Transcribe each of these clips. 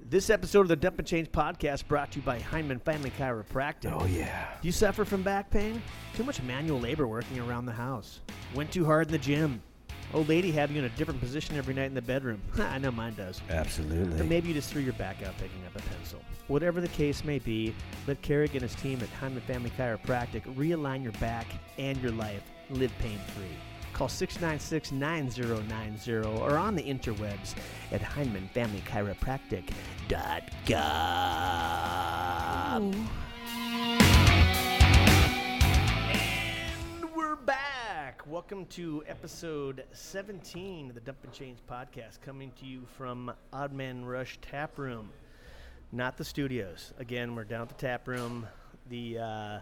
This episode of the Dump and Change podcast brought to you by Heinemann Family Chiropractic. Oh yeah. Do you suffer from back pain? Too much manual labor working around the house? Went too hard in the gym? Old lady have you in a different position every night in the bedroom? I know mine does. Or Absolutely. maybe you just threw your back out picking up a pencil. Whatever the case may be, let Carrick and his team at Hyman Family Chiropractic realign your back and your life. Live pain free. Call 696 9090 or on the interwebs at HymanFamilyChiropractic.com. And we're back. Welcome to episode 17 of the Dump and Change podcast, coming to you from Odd Man Rush Tap Room, not the studios. Again, we're down at the tap room. The uh,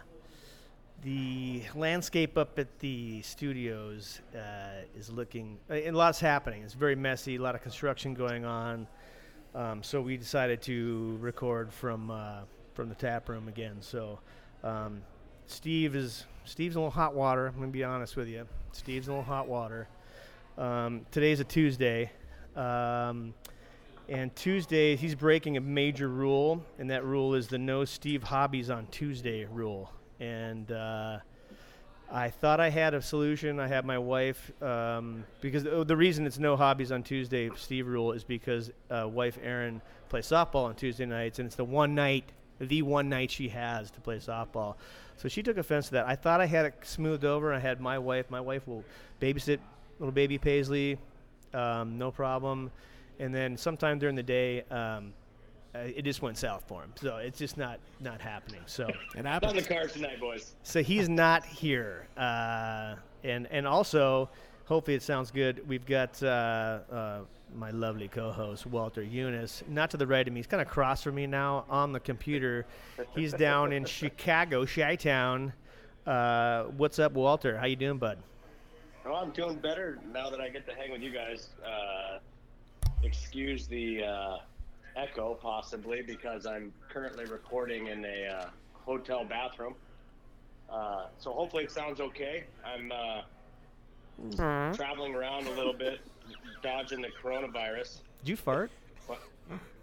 the landscape up at the studios uh, is looking, uh, and lots happening. It's very messy. A lot of construction going on. Um, so we decided to record from uh, from the tap room again. So um, Steve is Steve's a little hot water. I'm gonna be honest with you. Steve's a little hot water. Um, today's a Tuesday, um, and Tuesday he's breaking a major rule, and that rule is the no Steve hobbies on Tuesday rule. And uh, I thought I had a solution. I had my wife um, because the, the reason it's no hobbies on Tuesday, Steve rule, is because uh, wife Erin plays softball on Tuesday nights, and it's the one night, the one night she has to play softball. So she took offense to that. I thought I had it smoothed over. I had my wife. My wife will babysit little baby Paisley, um, no problem. And then sometime during the day, um, uh, it just went south for him. So it's just not not happening. So It Not on the happens. cards tonight, boys. so he's not here. Uh, and and also, hopefully it sounds good. We've got uh, uh, my lovely co-host Walter Eunice, not to the right of me. He's kind of across from me now on the computer. He's down in Chicago, Chi-Town. Uh, what's up, Walter? How you doing, bud? Oh, I'm doing better now that I get to hang with you guys. Uh, excuse the uh, echo, possibly, because I'm currently recording in a uh, hotel bathroom. Uh, so hopefully it sounds okay. I'm uh, traveling around a little bit, dodging the coronavirus. Did you fart? What?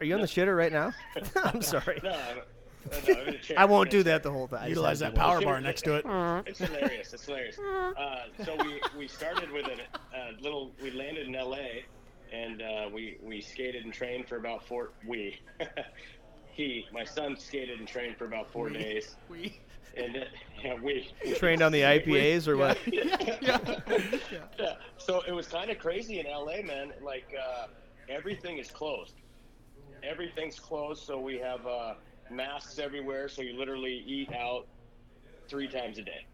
Are you on the shitter right now? I'm sorry. No, I'm, no, I'm in a chair. I won't I'm in a do that the whole time. I just Utilize that power bar next to it. It's hilarious. It's hilarious. Uh, so we, we started with a, a little. We landed in L.A. and uh, we we skated and trained for about four. We, he, my son skated and trained for about four days. We. And it, yeah, we Trained on the IPAs or what? yeah. So it was kind of crazy in LA, man. Like uh, everything is closed. Everything's closed, so we have uh, masks everywhere. So you literally eat out three times a day.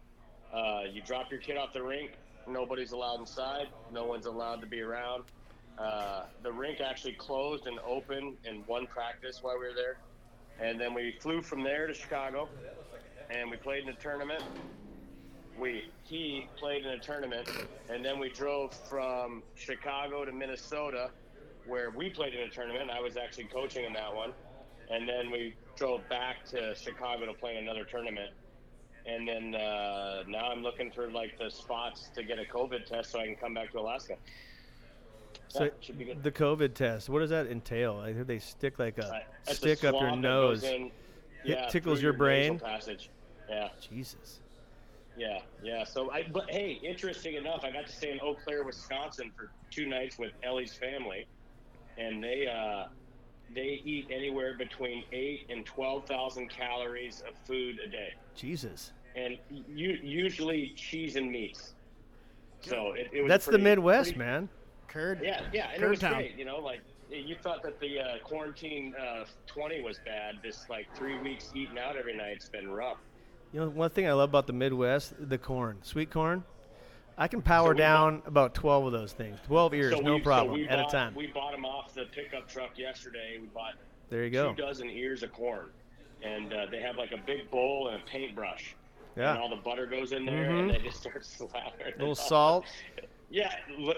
Uh, you drop your kid off the rink. Nobody's allowed inside. No one's allowed to be around. Uh, the rink actually closed and opened in one practice while we were there, and then we flew from there to Chicago, and we played in a tournament. We he played in a tournament and then we drove from chicago to minnesota where we played in a tournament. I was actually coaching in that one. And then we drove back to chicago to play in another tournament. And then uh, now i'm looking for like the spots to get a covid test so i can come back to alaska So Yeah, should be good. the COVID test, what does that entail? I heard they stick like a Uh, it's a stick up your nose. in, It tickles through your brain? passage yeah Jesus. Yeah, yeah. So I, but hey, interesting enough, I got to stay in Eau Claire, Wisconsin for two nights with Ellie's family, and they uh, they eat anywhere between eight and twelve thousand calories of food a day, Jesus. and you, usually cheese and meats. So it, it was That's the Midwest, pretty- man. Curd. Yeah, yeah, and it was town. great. You know, like you thought that the uh, quarantine uh, twenty was bad. This like three weeks eating out every night's been rough. You know, one thing I love about the Midwest, the corn, sweet corn. I can power we down about 12 of those things. 12 ears, So no we- so problem, at bought, a time. We bought them off the pickup truck yesterday. We bought there you go. two dozen ears of corn, and uh, they have like a big bowl and a paintbrush. Yeah. And all the butter goes in there, Mhm. and they just start slathering. it little salt. Yeah,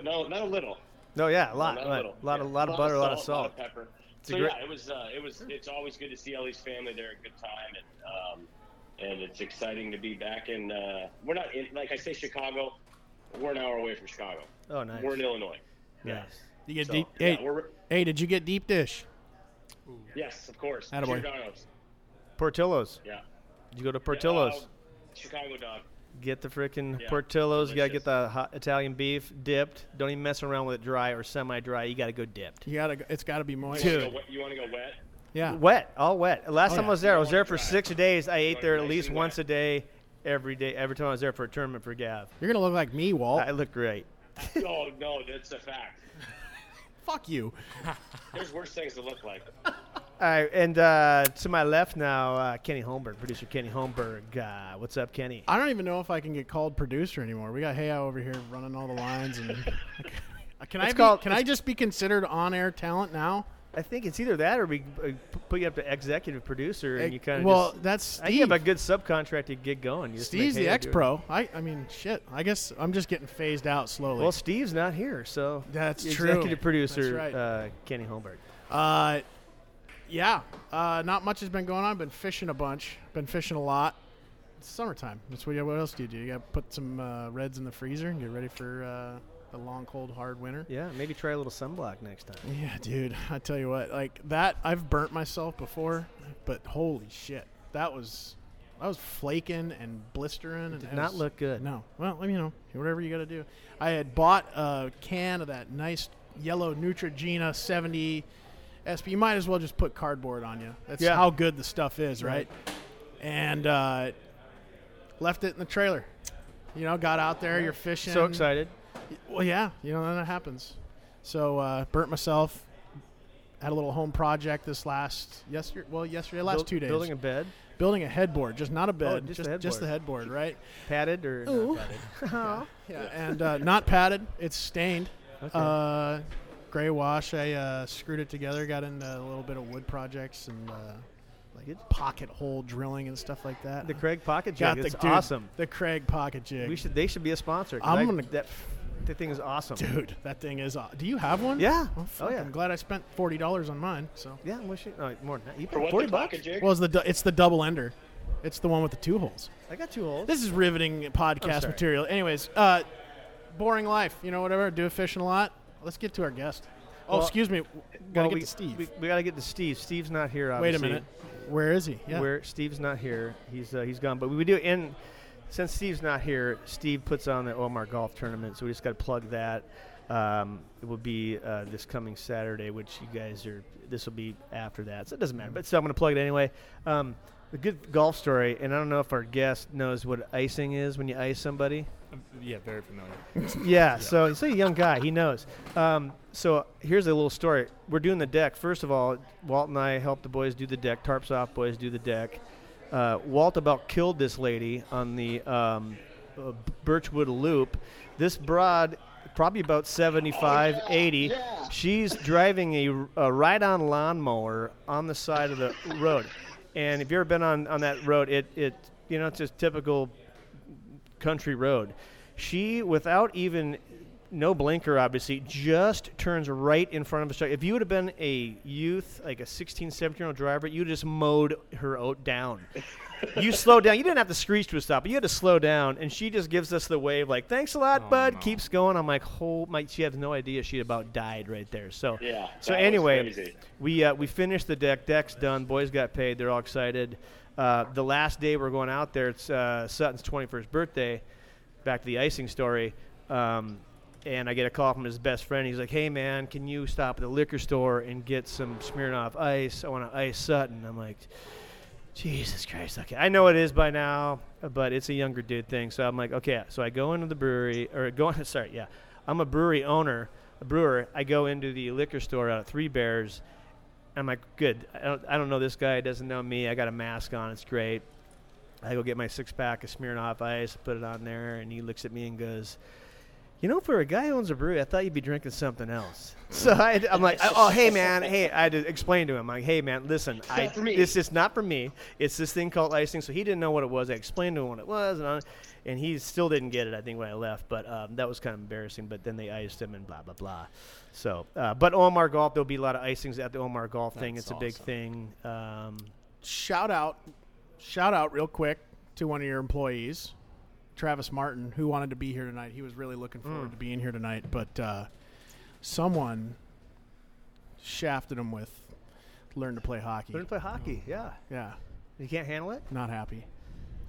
no, not a little. No, yeah, a lot. not A lot, little. lot, Yeah, of, lot of butter, a lot of lot salt. of pepper. It's a so great- yeah, it was. Uh, it was. It's always good to see Ellie's family there. A good time, and um, and it's exciting to be back in. Uh, we're not in, like I say, Chicago. We're an hour away from Chicago. Oh, nice. We're in Illinois. Nice. You get So, deep. yeah, Hey, we're, hey, did you get deep dish? Yes, of course. Attaboy. Giordano's. Portillo's. Yeah. Did you go to Portillo's? Uh, Chicago dog. Get the freaking Yeah, Portillo's. You gotta get the hot Italian beef dipped. Don't even mess around with it dry or semi-dry. You gotta go dipped. You gotta. go- It's got to be moist. You wanna Dude. go wet- You want to go wet? Yeah. Wet, all wet. Last Oh, time yeah. I was there, I was there for dry. six days. I ate there at least and once wet. a day, every day. Every time I was there for a tournament for Gav, You're gonna look like me, Walt. I look great. oh no, that's a fact. Fuck you. There's worse things to look like. All right, and uh, to my left now, uh, Kenny Holmberg, producer Kenny Holmberg. Uh, what's up, Kenny? I don't even know if I can get called producer anymore. We got Heya over here running all the lines, and can I be, called- can I just be considered on-air talent now? I think it's either that or we uh, put you up to executive producer, and you kind of well, just, that's I you have a good subcontracted gig going. You Steve's the it. ex-pro. I, I mean, shit. I guess I'm just getting phased out slowly. Well, Steve's not here, so That's the true. Executive producer That's right. uh, Kenny Holmberg. Uh, yeah. Uh, not much has been going on. I've Been fishing a bunch. Been fishing a lot. It's summertime. That's what. What else do you do? You got to put some uh, reds in the freezer and get ready for uh, the long, cold, hard winter. Yeah, maybe try a little sunblock next time. Yeah, dude. I tell you what, like that. I've burnt myself before, but holy shit, that was. I was flaking and blistering. and Did it not was- look good. No. Well, you know, whatever you got to do. I had bought a can of that nice yellow Neutrogena 70 SP. You might as well just put cardboard on you. That's Yeah. how good the stuff is, right? Right. And uh, left it in the trailer. You know, got out there. You're fishing. So excited. Well, yeah, you know, then that happens. So uh, burnt myself. Had a little home project this last yesterday. Well, yesterday, last Build- two days. Building a bed, building a headboard, just not a bed, just the just just the headboard, right? padded or Ooh. not padded? Yeah, and uh, not padded. It's stained. Okay. Uh, gray wash. I uh, screwed it together. Got into a little bit of wood projects and uh, like pocket hole drilling and stuff like that. the Kreg Pocket got Jig. the It's awesome. The Kreg pocket jig. We should. They should be a sponsor. I'm I- gonna- That, that thing is awesome. Dude, that thing is. aw- Do you have one? Yeah. Oh, Oh, yeah. I'm glad I spent forty dollars on mine. So. Yeah, I'm wishing. Oh, more than that. You For paid forty the bucks. pocket jig? Well, it's the du- it's the double ender. It's the one with the two holes. I got two holes. This is riveting podcast material. Anyways, uh, boring life. You know, whatever. Do a fishing a lot. Let's get to our guest. Oh, Well- excuse me. Gotta Well, get we, to Steve. We, we got to get to Steve. Steve's not here. Wait a minute. Where is he? Yeah. Where Steve's not here. He's uh, he's gone. But we do. And since Steve's not here, Steve puts on the Omar Golf Tournament. So we just got to plug that. Um, it will be uh, this coming Saturday, which you guys are. This will be after that, so it doesn't matter. But still, I'm going to plug it anyway. Um, a good golf story, and I don't know if our guest knows what icing is when you ice somebody. Yeah, very familiar. Yeah, so he's a young guy. He knows. Um, so here's a little story. We're doing the deck. First of all, Walt and I helped the boys do the deck. Tarps off, boys do the deck. Uh, Walt about killed this lady on the um, uh, Birchwood Loop. This broad, probably about 75, 80. She's driving a, a ride-on lawnmower on the side of the road. And if you've ever been on, on that road, it, it you know it's just typical country road. She, without even no blinker, obviously, just turns right in front of us. If you would have been a youth, like a 16, 17 year old driver, you just mowed her out down. you slowed down. You didn't have to screech to a stop, but you had to slow down. And she just gives us the wave, like, thanks a lot, Oh, bud. no. Keeps going. I'm like, oh, my, she has no idea she about died right there. So, Yeah. so anyway, we uh, we finished the deck. Deck's done. Boys got paid. They're all excited. Uh, the last day we're going out there, it's uh, Sutton's 21st birthday. Back to the icing story. Um, and I get a call from his best friend. He's like, "Hey man, can you stop at the liquor store and get some Smirnoff Ice? I want to ice Sutton." I'm like, Jesus Christ. Okay, I know it is by now, but it's a younger dude thing. So I'm like, okay. So I go into the brewery, or go on. Sorry, yeah, I'm a brewery owner, a brewer. I go into the liquor store out at Three Bears. I'm like, good. I don't, I don't know this guy. Doesn't know me. I got a mask on. It's great. I go get my six pack of Smirnoff Ice, put it on there, and he looks at me and goes, "You know, for a guy who owns a brewery, I thought you'd be drinking something else." So I, I'm like, oh, "Oh, hey man, hey." I had to explain to him, like, "Hey man, listen, I, this is not for me. It's this thing called icing." So he didn't know what it was. I explained to him what it was, and, I, and he still didn't get it. I think when I left, but um, that was kind of embarrassing. But then they iced him and blah blah blah. So, uh, but Omar Golf, there'll be a lot of icings at the Omar Golf thing. That's It's a big thing. Um, shout out, shout out real quick to one of your employees, Travis Martin, who wanted to be here tonight. He was really looking forward to being here tonight, but uh, someone shafted him with learn to play hockey. Learn to play hockey. Yeah. Yeah, You can't handle it. not happy.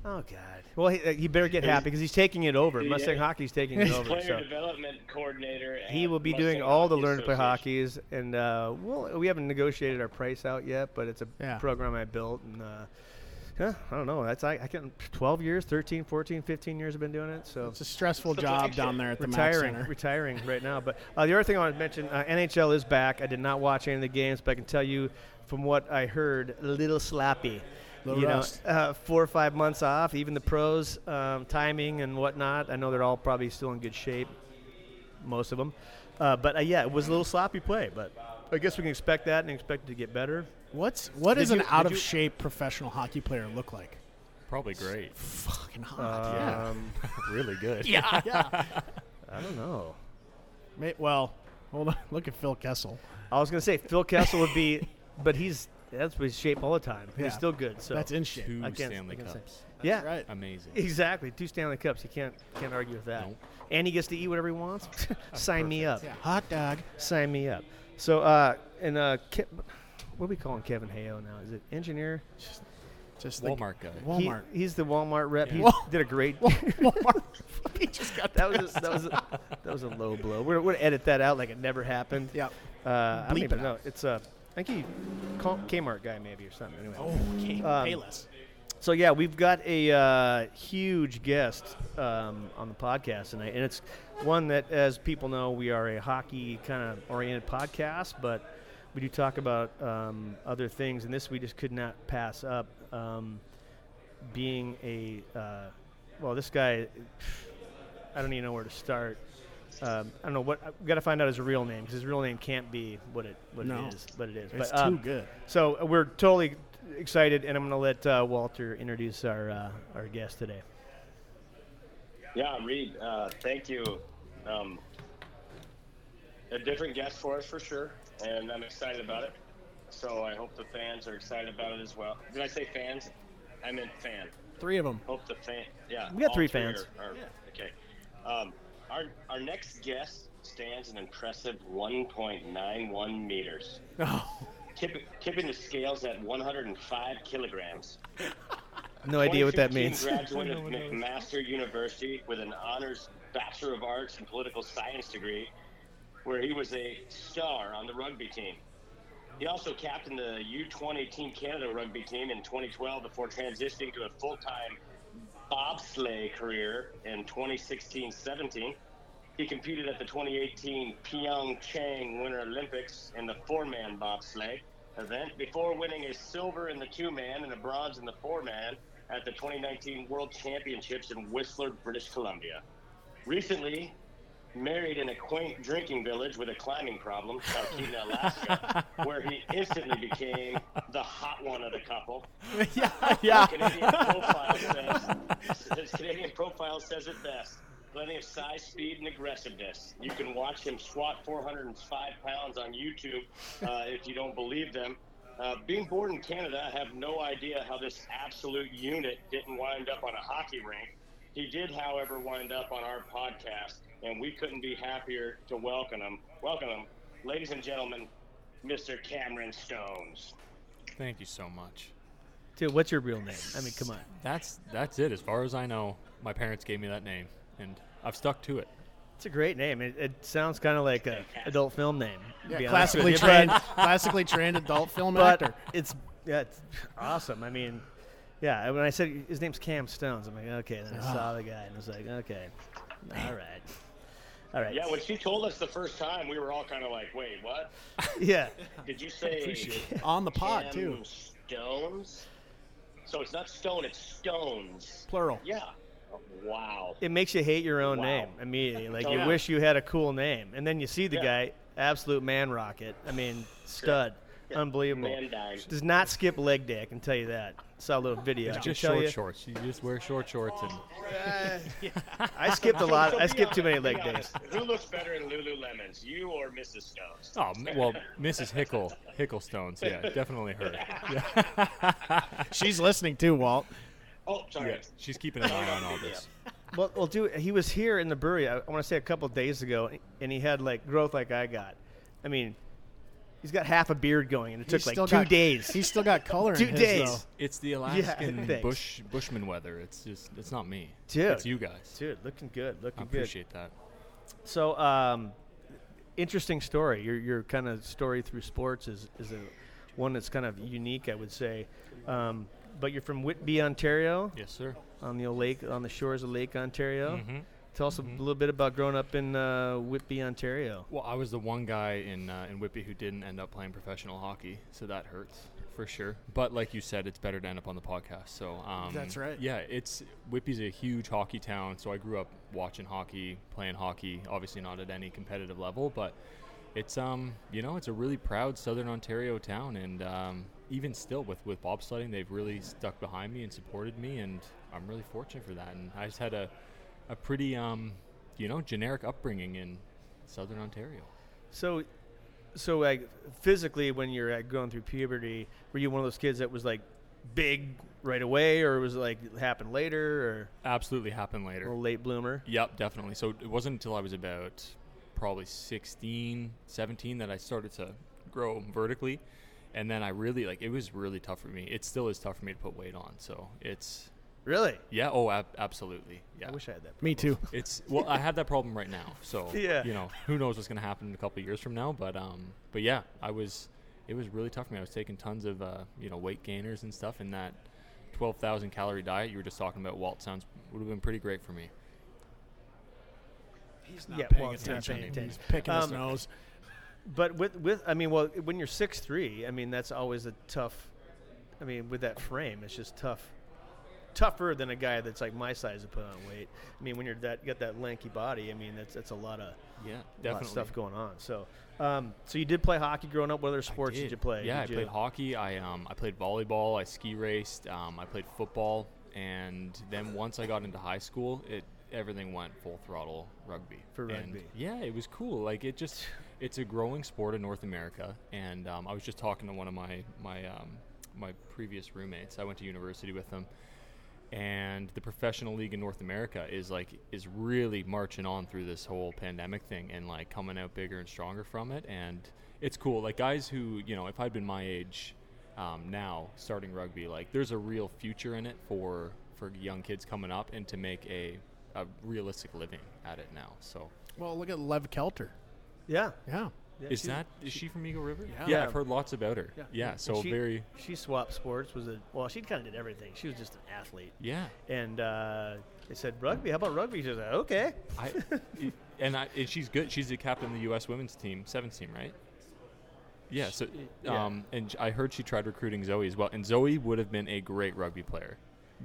Oh God. Well, he, he better get happy because he's taking it over. Yeah. Mustang Hockey's taking it over. player So development coordinator. he will be Mustang doing all the learn to play hockeys, and uh, well, we haven't negotiated our price out yet, but it's a Yeah. program I built, and uh, yeah, I don't know. That's I, I can 12 years, 13, 14, 15 years I've been doing it. So It's a stressful It's job flagship. down there at the Mac retiring, Center. retiring right now. But uh, the other thing I want to mention, uh, NHL is back. I did not watch any of the games, but I can tell you from what I heard, a little sloppy. Little you know, uh, four or five months off, even the pros, um, timing and whatnot. I know they're all probably still in good shape, most of them. Uh, but uh, yeah, it was a little sloppy play. But I guess we can expect that and expect it to get better. What's what does an you- did out of you- shape professional hockey player look like? Probably great. Fucking hot. Um, really good. yeah. yeah. I don't know. May, well, hold on. Look at Phil Kessel. I was gonna say Phil Kessel would be, but he's that's his shape all the time. Yeah. He's still good. So That's in shape. Two I Stanley I can't. Cups. yeah, Right. Amazing. Exactly, two Stanley Cups. You can't can't argue with that. Nope. And he gets to eat whatever he wants. Sign me up. Yeah. Hot dog. Sign me up. So, uh, and uh, Ke- what are we calling Kevin Hayo now? Is it engineer? Just the Walmart guy. He- Walmart. he's the Walmart rep. He Wal- did a great. Walmart. he just got that was a, that was a, that was a low blow. We're, we're gonna edit that out like it never happened. Yep. Uh, I don't even it know. It's a. I think he Kmart guy maybe or something. Anyway. Oh, okay. Um, Payless. So yeah, we've got a uh, huge guest um, on the podcast tonight, and it's one that, as people know, we are a hockey kind of oriented podcast, but we do talk about um, other things, and this we just could not pass up. Um, being a uh, well, this guy, I don't even know where to start. Um, I don't know what we got to find out his real name because his real name can't be what it what No. it is, but it is. It's but, um, too good. so uh, we're totally excited, and I'm going to let uh, Walter introduce our uh, our guest today. Yeah, Reed, uh, thank you. Um, a different guest for us for sure, and I'm excited about it. So I hope the fans are excited about it as well. Did I say fans? I meant fan. Three of them. Hope the fan. Yeah, We got all three fans. Are, are, Okay. Our our next guest stands an impressive 1.91 meters, Oh, tipping, tipping the scales at 105 kilograms. No idea what that means. Graduate of McMaster University with an honors Bachelor of Arts in Political Science degree, where he was a star on the rugby team. He also captained the U20 Team Canada rugby team in 2012 before transitioning to a full-time bobsleigh career in 2016-17. He competed at the 2018 Pyeongchang Winter Olympics in the four-man bobsleigh event before winning a silver in the two-man and a bronze in the four-man at the 2019 World Championships in Whistler, British Columbia. Recently, married in a quaint drinking village with a climbing problem, Talkeetna, Alaska, where he instantly became the hot one of the couple. yeah, yeah. Canadian profile says his Canadian profile says it best. Plenty of size, speed, and aggressiveness. You can watch him squat 405 pounds on YouTube uh, if you don't believe them. Uh, being born in Canada, I have no idea how this absolute unit didn't wind up on a hockey rink. He did, however, wind up on our podcast, and we couldn't be happier to welcome him. Welcome him, ladies and gentlemen, Mr. Cameron Stones. Thank you so much. Dude, what's your real name? I mean, come on. That's that's it. As far as I know, my parents gave me that name, and I've stuck to it. It's a great name. It, it sounds kind of like a adult film name. to be honest with classically you, trained, but- classically trained adult film but actor. it's yeah, it's awesome. I mean, yeah. When I said his name's Cam Stones, I'm like, okay. Then I ah. saw the guy and I was like, okay, all right, all right. Yeah, when she told us the first time, we were all kind of like, "Wait, what? yeah. Did you say On the pod too, Stones?" So it's not stone; it's stones. plural. Yeah. Wow. It makes you hate your own Wow. name immediately. Like Oh, you yeah. wish you had a cool name, and then you see the Yeah. guy, absolute man rocket. I mean, stud, Yeah. Unbelievable. Man dime. Does not skip leg day. I can tell you that. Saw a little video. It's just short you- shorts. You just wear short shorts and I skipped a lot. I skipped too many leg days. Who looks better in Lululemons, you or Mrs. Stones? oh well, Mrs. Hickel Hickel Stones. Yeah, definitely her. Yeah. She's listening too, Walt. Oh, sorry. yeah, she's keeping an eye on all this. Well, well, dude, he was here in the brewery. I, I want to say a couple days ago, and he had like growth like I got. I mean, He's got half a beard going, and it He's took like two got- days. He's still got color. Two in his, days. though. It's the Alaskan thanks. bush bushman weather. It's just it's not me. Dude. It's you guys. Dude, looking good, looking I good. appreciate that. So, um, interesting story. Your your kind of story through sports is is a one that's kind of unique, I would say. Um, but you're from Whitby, Ontario, Yes, sir. on the old lake on the shores of Lake Ontario. hmm Tell us a little bit about growing up in uh, Whitby, Ontario. Well, I was the one guy in uh, in Whitby who didn't end up playing professional hockey, so that hurts for sure. But like you said, it's better to end up on the podcast. So um, That's right. Yeah, it's Whitby's a huge hockey town, so I grew up watching hockey, playing hockey. Obviously not at any competitive level, but it's um you know it's a really proud Southern Ontario town, and um, even still with with bobsledding, they've really stuck behind me and supported me, and I'm really fortunate for that. And I just had a a pretty um you know generic upbringing in Southern Ontario. So, so like physically, when you're uh, going through puberty, were you one of those kids that was like big right away, or was it like happen later, or Absolutely happened later. little late bloomer? Yep, definitely. So it wasn't until I was about probably 16, 17 that I started to grow vertically. And then I really, like, it was really tough for me. It still is tough for me to put weight on. So it's, Really? yeah, oh, ab- absolutely. Yeah. I wish I had that. Me too. It's, well, I have that problem right now. So, Yeah. you know, who knows what's going to happen in a couple of years from now. But, um, but yeah, I was, it was really tough for me. I was taking tons of, uh, you know, weight gainers and stuff. And that 12,000 calorie diet you were just talking about, Walt, sounds, would have been pretty great for me. He's not Yeah, paying well, he's not attention. paying He's attention. picking his Um, nose. But with with I mean, well, when you're six three, I mean that's always a tough. I mean, with that frame, it's just tough, tougher than a guy that's like my size to put on weight. I mean, when you're that you got that lanky body, I mean that's that's a lot of Yeah, a lot of definitely. stuff going on. So, um, so you did play hockey growing up. What other sports did. you play? Yeah, Did I you- played hockey. I um, I played volleyball. I ski raced. Um, I played football, and then once I got into high school, it everything went full throttle rugby. For And, rugby. yeah, it was cool. Like it just, it's a growing sport in North America. And um, I was just talking to one of my my um, my previous roommates. I went to university with them. And the professional league in North America is like is really marching on through this whole pandemic thing and like coming out bigger and stronger from it. And it's cool. Like guys who you know, if I'd been my age um, now starting rugby, like there's a real future in it for for young kids coming up and to make a a realistic living at it now. So Well, look at Lev Kelter. yeah. Yeah. Yeah, is she- that is she from Eagle River? Yeah. yeah. I've heard lots about her. Yeah. Yeah, so she, very She swapped sports. Was a well, she kind of did everything. She was just an athlete. yeah. And uh, they said rugby. How about rugby? She was like, okay. I, and I, and she's good. She's the captain of the U.S. women's team, sevens team, right? Yeah. So, um, and I heard she tried recruiting Zoe as well, and Zoe would have been a great rugby player.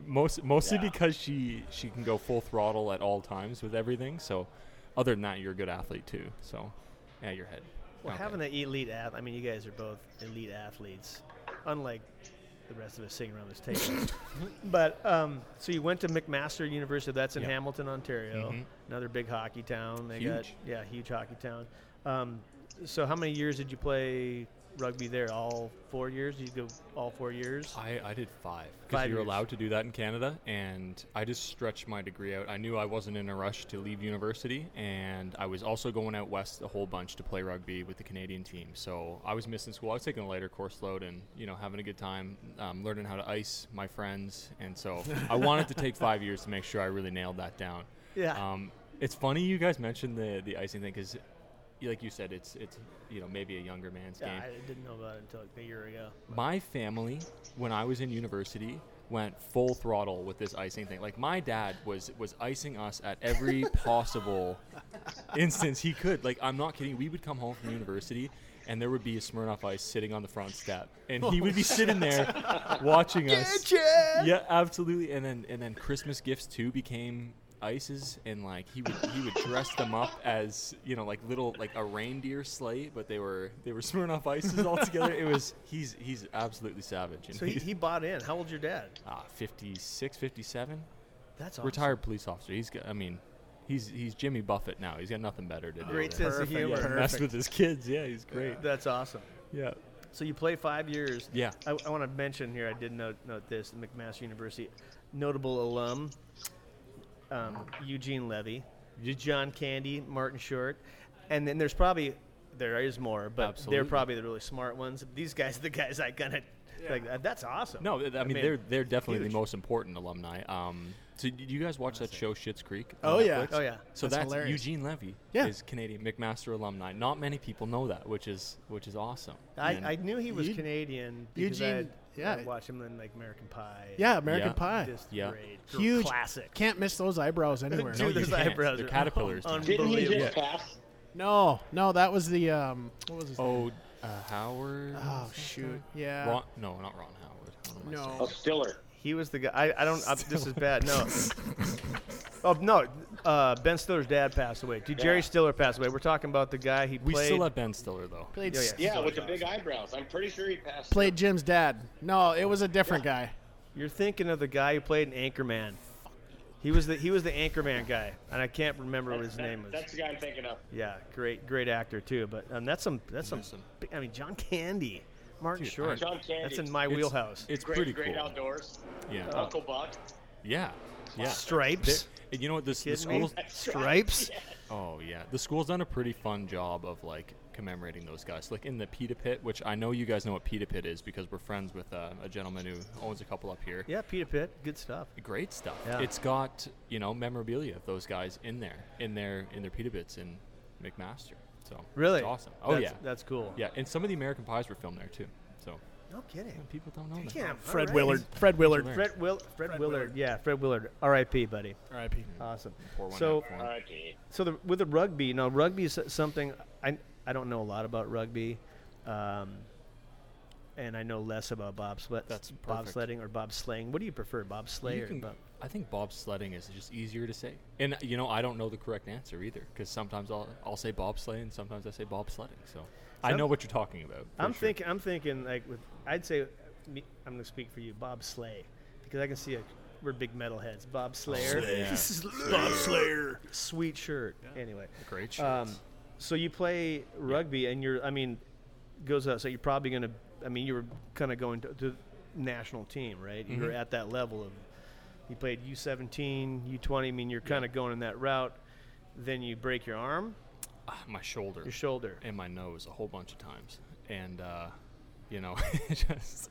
Most mostly because she she can go full throttle at all times with everything. So, other than that, you're a good athlete too. So, yeah, your head. Well, Okay. having an elite athlete, I mean, you guys are both elite athletes, unlike the rest of us sitting around this table. but um, so you went to McMaster University. That's in Yep. Hamilton, Ontario. Mhm. Another big hockey town. They got Huge. yeah, huge hockey town. Um, so how many years did you play rugby there? All four years? Did you go all four years? I, I did five Five because you're years. allowed to do that in Canada, and I just stretched my degree out. I knew I wasn't in a rush to leave university, and I was also going out west a whole bunch to play rugby with the Canadian team. So I was missing school. I was taking a lighter course load and you know having a good time, um, learning how to ice my friends, and so I wanted to take five years to make sure I really nailed that down. yeah. Um, it's funny you guys mentioned the the icing thing because, like you said, it's it's you know maybe a younger man's yeah, game. I didn't know about it until like a year ago. My family, when I was in university, went full throttle with this icing thing. Like my dad was was icing us at every possible instance he could. Like I'm not kidding. We would come home from university. And there would be a Smirnoff Ice sitting on the front step, and he would be oh. sitting there watching us. Yeah, absolutely. And then and then Christmas gifts too became ices, and like he would he would dress them up as you know like little like a reindeer sleigh, but they were they were Smirnoff ices all together. It was he's he's absolutely savage. And So he, he bought in. How old's your dad? ah, 56, 57, That's awesome. retired police officer. He's got, I mean. He's, he's Jimmy Buffett now. He's got nothing better to do. Great sense of humor. yeah, mess with his kids. Yeah, he's great. That's awesome. Yeah. So you play five years. Yeah. I, I want to mention here. I did note note this. McMaster University, notable alum, um, Eugene Levy, John Candy, Martin Short, and then there's probably there is more, but Absolutely. they're probably the really smart ones. These guys are the guys I kind of like. uh, That's awesome. No, I mean, mean, they're they're definitely huge. the most important alumni. Um, so did you guys watch that show Schitt's Creek? Oh, on yeah. Oh, yeah. So That's that's, hilarious. Eugene Levy. Yeah. is Canadian McMaster alumni. Not many people know that, which is which is awesome. I, And I knew he was Eu- Canadian because Eugene- I'd, yeah. I'd watch him in like American Pie. Yeah, American Yeah. Pie. Just Yeah. great. Huge classic. Can't miss those eyebrows anywhere. Dude, No, you those can't. eyebrows They're are caterpillars, man. Didn't he unbelievable. just pass? No, no, that was the um. What was his name? oh, uh, Howard. Oh shoot. Yeah. Ron, no, not Ron Howard. What am I No. Oh, Stiller. He was the guy. I, I don't. I, this is bad. No. oh no. Uh, ben Stiller's dad passed away. Did Jerry Yeah. Stiller pass away. We're talking about the guy he played. We played. still have Ben Stiller though. Played, Yeah, s- yeah. Yeah, with the big eyebrows. I'm pretty sure he passed. played Jim's dad. No, it was a different guy. You're thinking of the guy who played in Anchorman. He was the he was the Anchorman guy, and I can't remember what his That- name was. That's the guy I'm thinking of. Yeah, great great actor too. But um, that's some that's some. Miss him. big- I mean, John Candy, Martin Dude, Short. John Candy. That's in my It's- wheelhouse. It's great, pretty great cool. outdoors. Yeah. Uncle Buck. Yeah. Yeah. Stripes. They- you know what? This the Kidding me? schools. Stripes. Oh yeah, the school's done a pretty fun job of like commemorating those guys. Like in the Pita Pit, which I know you guys know what Pita Pit is because we're friends with uh, a gentleman who owns a couple up here. Yeah, Pita Pit, Good stuff. Great stuff. Yeah. It's got you know memorabilia of those guys in there, in their in their Pita Pits in McMaster. So Really? it's awesome. Oh That's- yeah, That's cool. yeah. And some of the American Pies were filmed there too. So No kidding. people don't know that. Damn. Fred all right. Willard. Fred Willard. Fred Will. Fred, Fred Willard. Willard. Yeah, Fred Willard. R.I.P. Buddy. R.I.P. Awesome. So out for 'em. R.I.P. so the, with the rugby, now rugby is something I I don't know a lot about rugby, um, and I know less about bobsled. That's bobsledding perfect. or bobsleighing. What do you prefer, bobsleigh You or can- bob? I think bobsledding is just easier to say. And you know, I don't know the correct answer either because sometimes I'll I'll say bobsleigh and sometimes I say bobsledding. So I know what you're talking about. I'm sure. thinking. I'm thinking like with. I'd say, me, I'm going to speak for you, Bob Slay, because I can see a. We're big metalheads. Bob Slayer. Yeah. Bob Slayer. Sweet shirt. Anyway. Great Um, so you play rugby, and you're. I mean, goes out. So you're probably going to. I mean, you were kind of going to, to national team, right? You were Mhm. at that level of. You played U17, U20. I mean, you're kind of going in that route. Then you break your arm, Ah, my shoulder your shoulder. and my nose a whole bunch of times, and uh, you know, just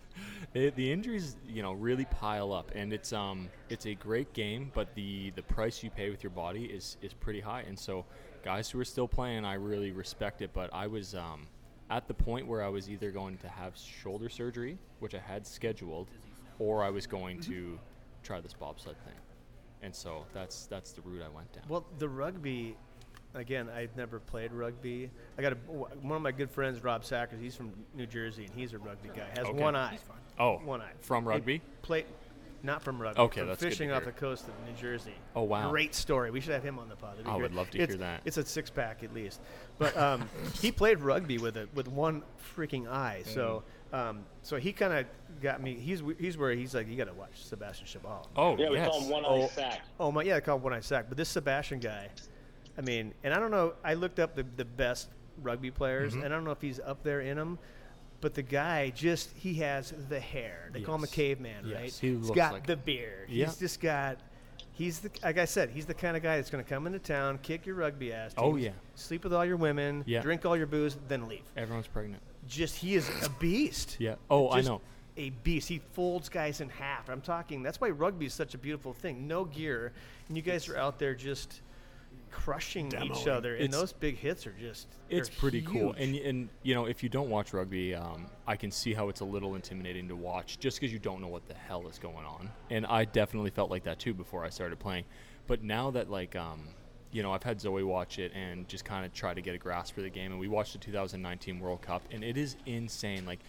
the, the injuries you know really pile up, and it's um it's a great game, but the the price you pay with your body is is pretty high, and so guys who are still playing, I really respect it, but I was um at the point where I was either going to have shoulder surgery, which I had scheduled, or I was going to try this bobsled thing, and so that's that's the route I went down. Well, the rugby, again, I've never played rugby. I got a, one of my good friends, Rob Sackers. He's from New Jersey, and he's a rugby guy. Has Okay. one eye. Oh, One eye. from He rugby? Played, not from rugby. Okay, from that's good to fishing off the coast of New Jersey. Oh, wow. Great story. We should have him on the pod. That'd I great. would love to It's- hear that. It's a six pack at least, but um, he played rugby with it with one freaking eye. So. Mm. Um, so he kind of got me. He's he's where he's like, you got to watch Sebastian Chabal. Oh, Yeah, we yes. call him one eye Oh. sack. Oh my, yeah, they call him one eye sack. But this Sebastian guy, I mean, and I don't know. I looked up the, the best rugby players, Mm-hmm. and I don't know if he's up there in them. But the guy just he has the hair. They call him a caveman, Yes, right? he has got like the beard. Yeah. He's just got. He's the like I said. He's the kind of guy that's going to come into town, kick your rugby ass. Oh, yeah. Sleep with all your women. Yeah. Drink all your booze, then leave. Everyone's pregnant. Just he is a beast. Yeah. Oh, I know. A beast. He folds guys in half. I'm talking. That's why rugby is such a beautiful thing. No gear, and you guys are out there just crushing each other. And It's- those big hits are just. It's they're pretty cool. And and you know, if you don't watch rugby, um, I can see how it's a little intimidating to watch, just because you don't know what the hell is going on. And I definitely felt like that too before I started playing. But now that like um, you know, I've had Zoe watch it and just kind of try to get a grasp for the game. And we watched the 2019 World Cup, and it is insane. Like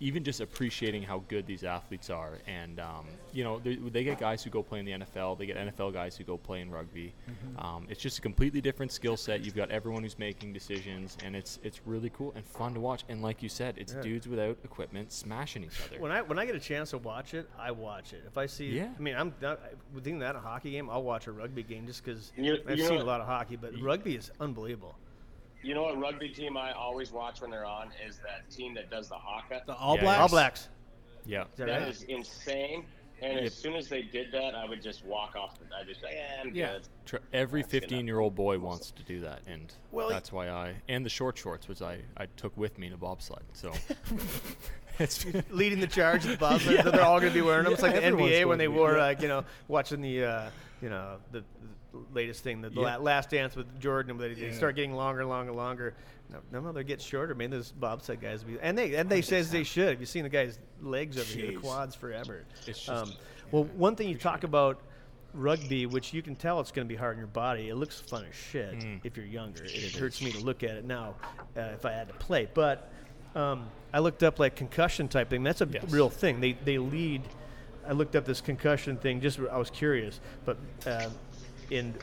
even just appreciating how good these athletes are. And, um, you know, they, they get guys who go play in the NFL, they get NFL guys who go play in rugby. Um, it's just a completely different skill set. You've got everyone who's making decisions, and it's it's really cool and fun to watch. And like you said, it's Yeah. dudes without equipment smashing each other. When I when I get a chance to watch it, I watch it. If I see, Yeah. I mean, I'm not, within that a hockey game. I'll watch a rugby game just because I've you know seen a lot of hockey, but rugby is unbelievable. You know what rugby team I always watch when they're on is that team that does the haka. The All Yeah, Blacks. All Blacks. yeah. Is that That right? is insane. And Yep. as soon as they did that, I would just walk off. The, I just, yeah, I'm Yeah. good. Tr- Every That's gonna- 15 year old boy wants to do that, and Well, that's why I and the short shorts, which I, I took with me to bobsled. So it's leading the charge of the bobsled. so they're all going to be wearing them. It's like the Everyone's NBA when going they to be, wore, yeah. like you know, watching the, uh, you know, the, the latest thing, the, Yeah. last dance with Jordan. They, they Yeah. start getting longer, longer, longer. No, no, no, they get shorter. Man, those bobsled guys, be, and they and they says they should. Have you seen the guy's legs over here, the quads forever? It's um, just- well, one thing you talk about rugby, which you can tell it's going to be hard on your body. It looks fun as shit Mm. if you're younger. It, hurts me to look at it now uh, if I had to play. But um, I looked up like concussion type thing. That's a Yes. real thing. They they lead. I looked up this concussion thing. Just I was curious, but uh, in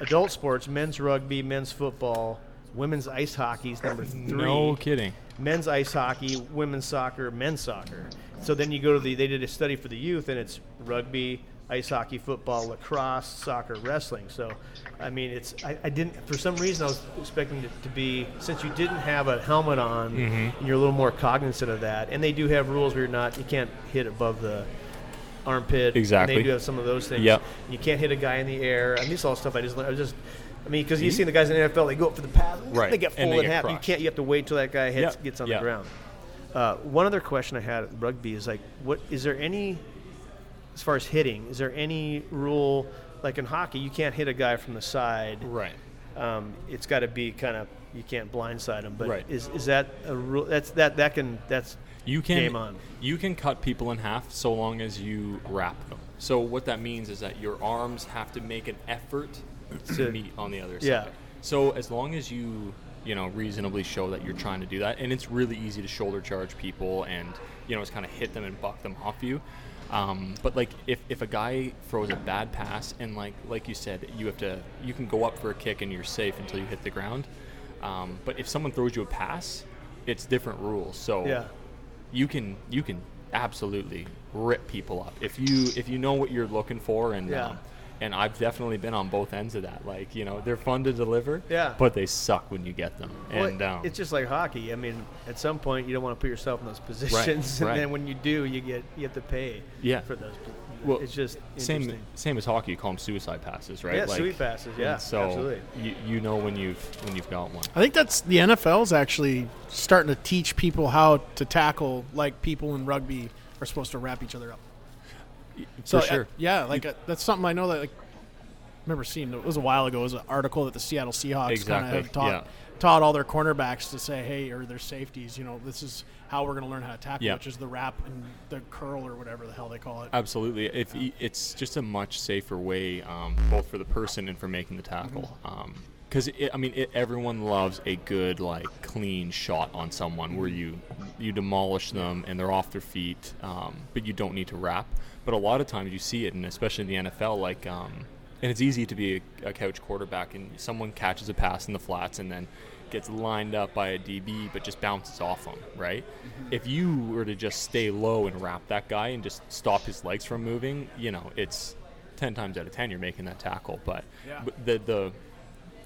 adult sports, men's rugby, men's football, women's ice hockey is number three no kidding. men's ice hockey, women's soccer, men's soccer. So then you go to the they did a study for the youth and it's rugby, ice hockey, football, lacrosse, soccer, wrestling. So I mean it's I, I didn't for some reason I was expecting it to be since you didn't have a helmet on Mm-hmm. and you're a little more cognizant of that. And they do have rules where you're not you can't hit above the armpit. and Exactly. they do have some of those things. Yep. You can't hit a guy in the air. I mean, this all stuff I just learned. I just I mean, because you've seen the guys in the NFL, they go up for the pass, Right. they get And full in get half. You can't. You have to wait till that guy hits, Yep. gets on Yep. the ground. Uh, one other question I had at rugby is like, what is there any, as far as hitting, is there any rule like in hockey? You can't hit a guy from the side. Right. Um, it's got to be kind of you can't blindside him. But Right. is is that a rule? That's that that can that's You can Game on. you can cut people in half so long as you wrap them. So what that means is that your arms have to make an effort To- meet on the other side. Yeah. So as long as you you know reasonably show that you're trying to do that, and it's really easy to shoulder charge people and you know just kind of hit them and buck them off you. Um, but like if, if a guy throws a bad pass and like like you said you have to you can go up for a kick and you're safe until you hit the ground. Um, but if someone throws you a pass, it's different rules. So yeah. You can you can absolutely rip people up if you if you know what you're looking for and Yeah. um, and I've definitely been on both ends of that like you know they're fun to deliver Yeah. but they suck when you get them Well, and um, it's just like hockey. I mean, at some point you don't want to put yourself in those positions, and right. then when you do, you get you have to pay Yeah. for those. Well it's just same same as hockey you call them suicide passes right Yeah, like, sweet passes, yeah, so absolutely. you, you know when you've when you've got one I think that's the NFL's actually starting to teach people how to tackle like people in rugby are supposed to wrap each other up. So for sure uh, yeah, like uh, that's something I know that like I remember seeing it was a while ago. It was an article that the Seattle Seahawks kind of taught yeah. taught all their cornerbacks to say, hey, or their safeties, you know, this is how we're going to learn how to tackle, Yeah. which is the wrap and the curl or whatever the hell they call it. Absolutely. If y it's just a much safer way, um, both for the person and for making the tackle. Because I mean, it, everyone loves a good, like, clean shot on someone where you you demolish them and they're off their feet, um, but you don't need to wrap. But a lot of times you see it, and especially in the NFL, like, um, and it's easy to be a, a couch quarterback, and someone catches a pass in the flats and then gets lined up by a DB, but just bounces off him, right? If you were to just stay low and wrap that guy and just stop his legs from moving, you know, it's ten times out of ten you're making that tackle. But, Yeah. but the the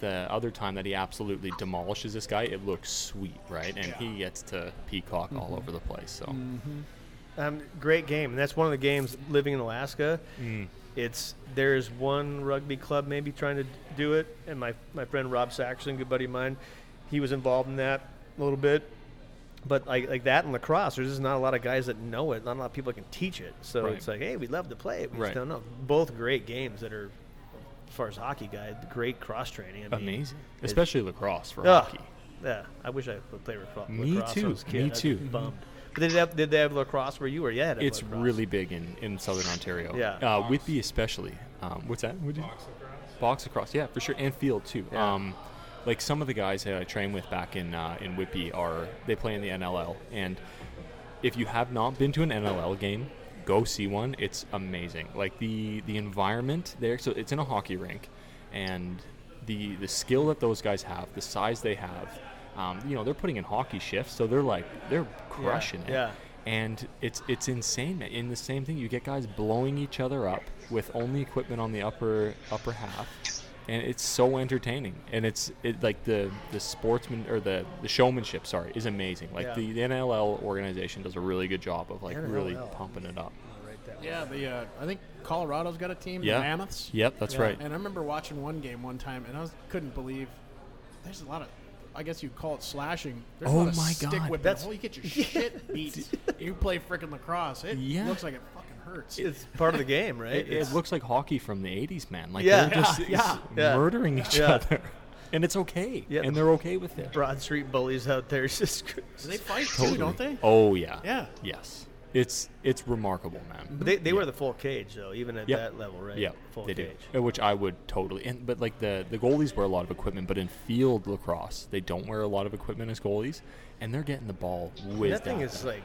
the other time that he absolutely demolishes this guy, it looks sweet, right? And he gets to peacock all over the place. So Um, great game, and that's one of the games. Living in Alaska, Mm. it's there's one rugby club maybe trying to do it, and my my friend Rob Saxon, good buddy of mine, he was involved in that a little bit. But like like that in lacrosse, there's just not a lot of guys that know it. Not a lot of people that can teach it. So Right. it's like, hey, we'd love to play it. We Right. just don't know. Both great games that are, as far as hockey guy, great cross training. I mean, amazing, especially lacrosse for Ugh. hockey. Yeah, I wish I could play lacrosse. Me lacrosse when I too, was a kid. me I'd be too. Bummed. But did they have, did they have lacrosse where you were? Yeah, It's lacrosse. really big in, in southern Ontario. Yeah. Uh, Whitby especially. Um, what's that? Would you? Box lacrosse, yeah, for sure, and field too. Yeah. Um, like some of the guys that I train with back in uh, in Whitby are they play in the NLL, and if you have not been to an NLL game, go see one. It's amazing. Like the the environment there. So it's in a hockey rink, and the the skill that those guys have, the size they have. Um, you know, they're putting in hockey shifts, so they're like they're crushing it yeah. and it's it's insane. In the same thing, you get guys blowing each other up with only equipment on the upper upper half, and it's so entertaining. And it's it, like the the sportsman or the the showmanship, sorry, is amazing. Like Yeah. the, the NLL organization does a really good job of like really pumping it up. I'll write that. Yeah, the uh, I think Colorado's got a team, Yeah. the Mammoths. Yep, that's Yeah, right. And I remember watching one game one time, and I was, couldn't believe there's a lot of, I guess you'd call it slashing. There's Oh a lot of my stick God. whipping. That's- oh, you get your shit beat. you play freaking lacrosse. It Yeah. looks like it fucking hurts. It's part of the game, right? It, it looks like hockey from the '80s, man. Like Yeah. they're just Yeah, yeah, yeah. murdering each Yeah. other, and it's okay, Yeah. and they're okay with it. Broad Street bullies out there. Just cr- they fight Totally. too, don't they? Oh yeah. Yeah. Yes. It's it's remarkable, man. But they, they Yeah. wear the full cage though, even at Yep. that level, right? Yeah, full they cage. do. Uh, Which I would totally. And but like the the goalies wear a lot of equipment, but in field lacrosse, they don't wear a lot of equipment as goalies, and they're getting the ball whizzed That thing is like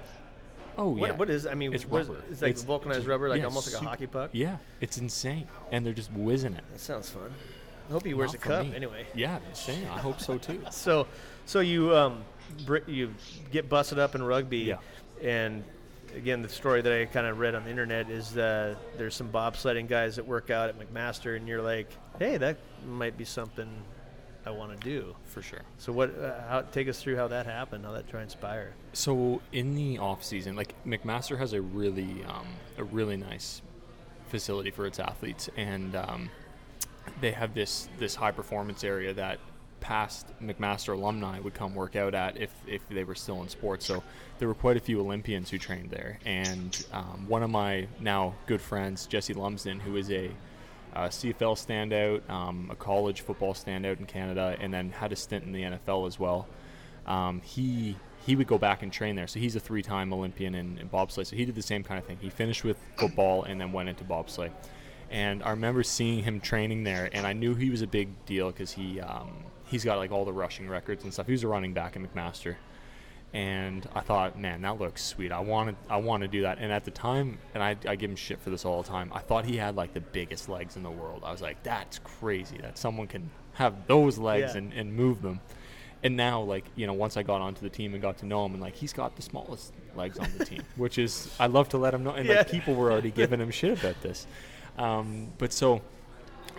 oh what, yeah. what is? I mean, It's what is- rubber. it's like It's vulcanized rubber, like yeah, almost like a hockey puck. Yeah, it's insane, and they're just whizzing it. That sounds fun. I hope he wears Not a cup me. anyway. Yeah, insane. I hope so too. So, so you um, br- you get busted up in rugby, Yeah. and again, the story that I kind of read on the internet is uh, there's some bobsledding guys that work out at McMaster, and you're like, hey, that might be something I want to do. For sure. So, what? Uh, how, take us through how that happened, how that transpired. So in the off season, like McMaster has a really um, a really nice facility for its athletes, and um, they have this this high performance area that past McMaster alumni would come work out at if if they were still in sports. So there were quite a few Olympians who trained there, and um, one of my now good friends, Jesse Lumsden, who is a uh, CFL standout, um, a college football standout in Canada, and then had a stint in the NFL as well. Um, he he would go back and train there. So he's a three-time Olympian in, in bobsleigh. So he did the same kind of thing. He finished with football and then went into bobsleigh. And I remember seeing him training there, and I knew he was a big deal because he um, he's got like all the rushing records and stuff. He was a running back in McMaster, and I thought, man, that looks sweet. I wanted I want to do that. And at the time, and I, I give him shit for this all the time. I thought he had like the biggest legs in the world. I was like, that's crazy that someone can have those legs Yeah. and, and move them. And now, like you know, once I got onto the team and got to know him, and like he's got the smallest legs on the team, which is I love to let him know. And Yeah. like people were already giving him shit about this, um, but so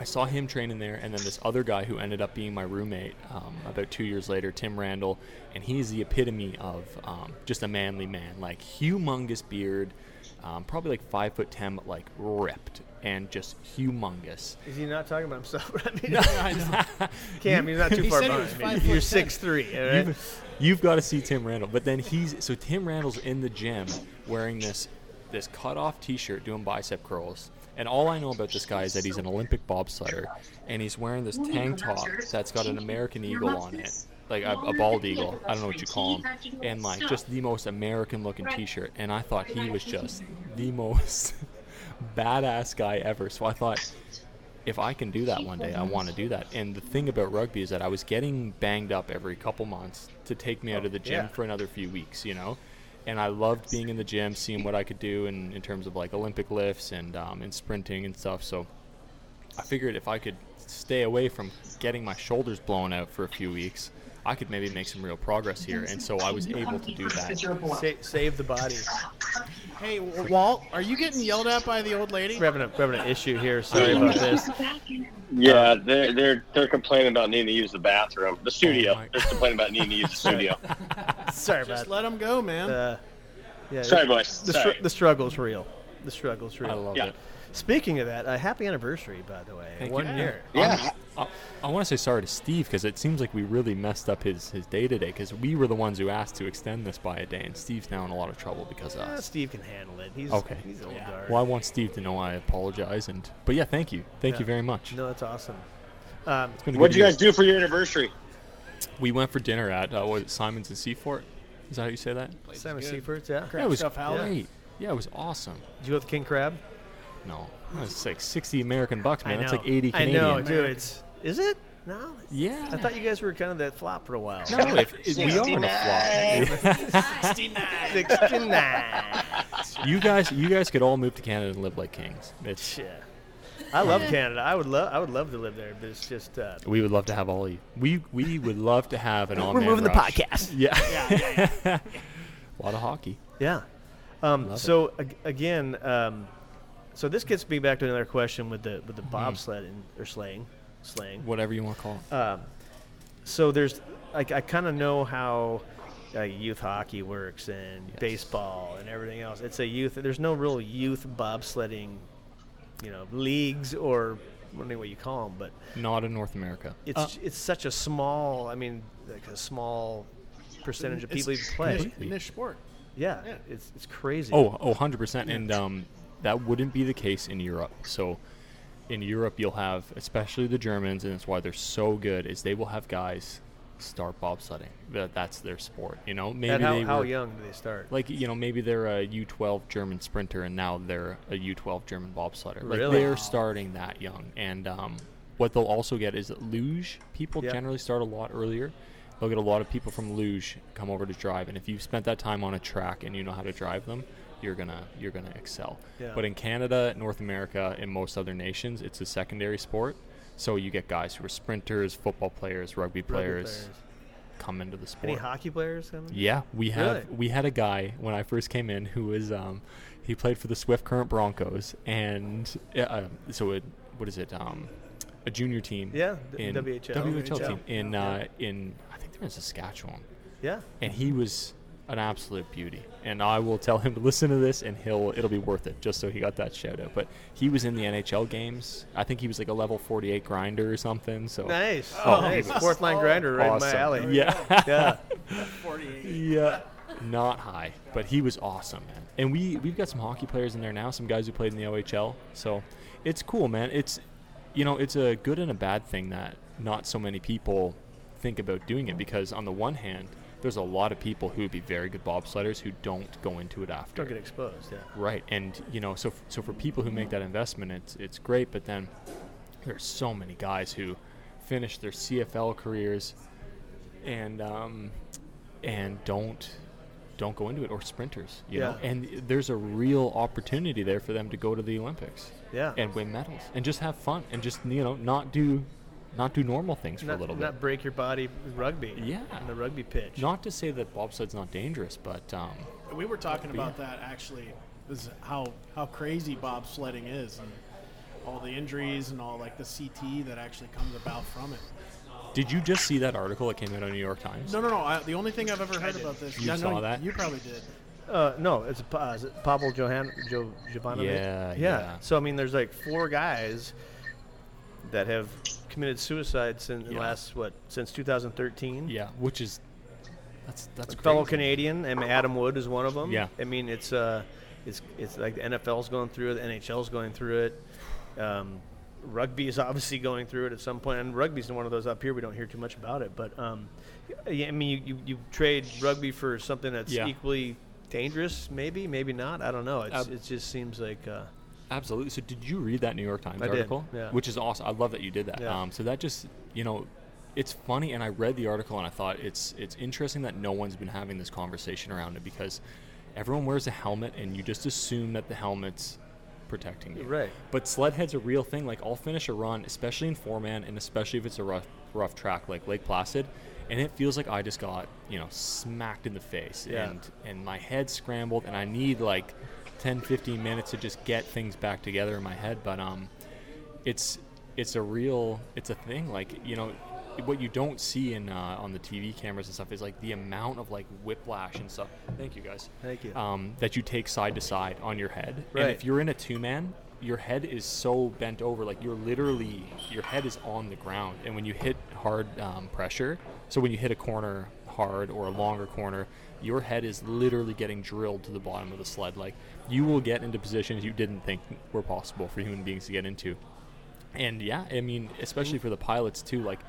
I saw him training there, and then this other guy who ended up being my roommate um, about two years later, Tim Randall, and he's the epitome of um, just a manly man, like humongous beard, um, probably like five foot ten, but like ripped and just humongous. Is he not talking about himself? I mean, I know. Cam, he's not too He far behind. me. You're six three. Right? You've, you've got to see Tim Randall. But then he's so Tim Randall's in the gym wearing this this cut off T-shirt doing bicep curls. And all I know about this guy is that he's an Olympic bobsledder, and he's wearing this tank top that's got an American eagle on it, like a, a bald eagle. I don't know what you call him, and like just the most American-looking T-shirt. And I thought he was just the most badass guy ever. So I thought, if I can do that one day, I want to do that. And the thing about rugby is that I was getting banged up every couple months to take me out of the gym yeah. for another few weeks, you know. And I loved being in the gym, seeing what I could do in, in terms of like Olympic lifts and um, and sprinting and stuff. So I figured if I could stay away from getting my shoulders blown out for a few weeks, I could maybe make some real progress here. And so I was able to do that. Sa- save the body. Hey, Walt, are you getting yelled at by the old lady? We're having a, we're having an issue here. Sorry about this. Yeah, they're they're they're complaining about needing to use the bathroom, the studio. Oh they're complaining about needing to use the studio. Sorry Just let them go, man. Uh, yeah, Sorry, boys. The, str- Sorry. the struggle's real. The struggle's real. I love Yeah. it. Speaking of that, a happy anniversary, by the way. Thank One you. year. Yeah. I, I want to say sorry to Steve because it seems like we really messed up his, his day today because we were the ones who asked to extend this by a day, and Steve's now in a lot of trouble because of Uh, us. Steve can handle it. He's Okay. He's old Yeah. guard. Well, I want Steve to know I apologize, and but yeah, thank you, thank Yeah. you very much. No, that's awesome. Um, It's been a What'd you guys do for your anniversary? We went for dinner at uh, what, Simon's and Seafort. Is that how you say that? Simon good. Seafords, yeah. Yeah, it was stuff, Howard. great. Yeah, it was awesome. Did you go with King Crab? No, it's like sixty American bucks, man. I. That's like eighty Canadian. I Canadian. know, dude. It's is it? No. Yeah. I thought you guys were kind of that flop for a while. no, if, if we are in a flop. 69. 69. you guys, you guys could all move to Canada and live like kings. It's Yeah. I love Canada. I would love. I would love to live there, but it's just. Uh, we would love to have all you. We we would love to have an all we're moving the podcast. Yeah. yeah, yeah, a lot of hockey. Yeah. Um, so ag- again, um, so this gets me back to another question with the with the Mm-hmm. or sleighing, slaying. Whatever you want to call it. Um, so there's like I kind of know how uh, youth hockey works and yes. baseball and everything else. It's a youth. There's no real youth bobsledding, you know, leagues or I don't know what you call them, but not in North America. It's uh, it's such a small. I mean, like a small percentage of people even play. Niche sport. Yeah, yeah, it's it's crazy. Oh, oh, 100 percent. And um, that wouldn't be the case in Europe. So in Europe, you'll have, especially the Germans, and that's why they're so good, is they will have guys start bobsledding. That that's their sport. You know, maybe how, they how young do they start? Like you know, maybe they're a U12 German sprinter, and now they're a U12 German bobsledder. Like really? they're wow. starting that young, and um, what they'll also get is that luge people yep. generally start a lot earlier. They'll get a lot of people from luge come over to drive, and if you've spent that time on a track and you know how to drive them, you're gonna you're gonna excel. Yeah. But in Canada, North America, in most other nations, it's a secondary sport. So you get guys who are sprinters, football players, rugby players, rugby players. come into the sport. Any hockey players coming? Yeah, we have. Really? We had a guy when I first came in who was um, he played for the Swift Current Broncos, and uh, so it, what is it? Um, a junior team. Yeah, in WHL. WHL, WHL. team in uh, in I think they're in Saskatchewan. Yeah. And he was an absolute beauty. And I will tell him to listen to this, and he'll it'll be worth it just so he got that shout out. But he was in the NHL games. I think he was like a level 48 grinder or something. So nice, oh, oh nice, fourth line grinder right awesome. in my alley. Yeah, yeah, 48. Yeah, not high, but he was awesome, man. And we we've got some hockey players in there now, some guys who played in the OHL. So it's cool, man. It's you know it's a good and a bad thing that not so many people think about doing it because on the one hand there's a lot of people who would be very good bobsledders who don't go into it after. Don't get exposed, yeah. Right, and you know, so f- so for people who make that investment, it's it's great. But then there's so many guys who finish their CFL careers and um, and don't don't go into it or sprinters, you Yeah. know. And there's a real opportunity there for them to go to the Olympics Yeah. and win medals and just have fun and just you know not do not do normal things for not, a little not bit. break your body with rugby. Yeah. On the rugby pitch. Not to say that bobsled's not dangerous, but um, We were talking But about yeah. that actually. Is how how crazy bobsledding is, and all the injuries and all like the CT that actually comes about from it. did you just see that article that came out on New York Times? No, no, no. I, the only thing I've ever heard about this. You yeah, saw no, that? You probably did. Uh, no, it's uh, is it Pavel Johan jo, Jovanovic? Yeah, yeah. So I mean, there's like four guys that have committed suicide since Yeah. last what since 2013. Yeah, which is that's that's A fellow. Canadian, and Adam Wood is one of them. Yeah. I mean, it's uh, it's it's like the NFL's going through it, the NHL's going through it. Um, rugby is obviously going through it at some point, and rugby's one of those up here we don't hear too much about it. But um, yeah, I mean, you, you, you trade rugby for something that's Yeah. equally dangerous, maybe, maybe not. I don't know. It's, Uh, it just seems like uh, Absolutely. So, did you read that New York Times I did, article? yeah. Which is awesome. I love that you did that. Yeah. Um, so that just you know, it's funny, and I read the article and I thought it's it's interesting that no one's been having this conversation around it because everyone wears a helmet, and you just assume that the helmet's protecting you. Right. But sled head's a real thing. Like I'll finish a run, especially in four man, and especially if it's a rough rough track like Lake Placid, and it feels like I just got you know smacked in the face, Yeah. and and my head scrambled, and I need like 10, 15 minutes to just get things back together in my head. But um, it's it's a real it's a thing. Like you know. What you don't see in uh, on the TV cameras and stuff is like the amount of like whiplash and stuff. Thank you guys thank you. um, that you take side to side on your head. Right. And if you're in a two man, your head is so bent over, like you're literally, your head is on the ground. And when you hit hard um, pressure, so when you hit a corner hard or a longer corner, your head is literally getting drilled to the bottom of the sled. Like you will get into positions you didn't think were possible for human beings to get into. And yeah, I mean, especially for the pilots too, like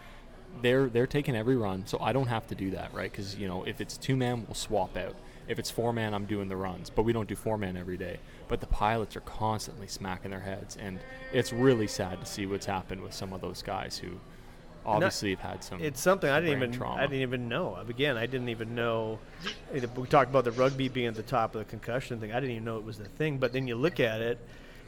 they're they're taking every run, so I don't have to do that, right? Because you know, if it's two man, we'll swap out. If it's four man, I'm doing the runs, but we don't do four man every day. But the pilots are constantly smacking their heads, and it's really sad to see what's happened with some of those guys who obviously have had some. It's something I didn't even trauma. I didn't even know. Again, I didn't even know. We talked about the rugby being at the top of the concussion thing. I didn't even know it was the thing. But then you look at it,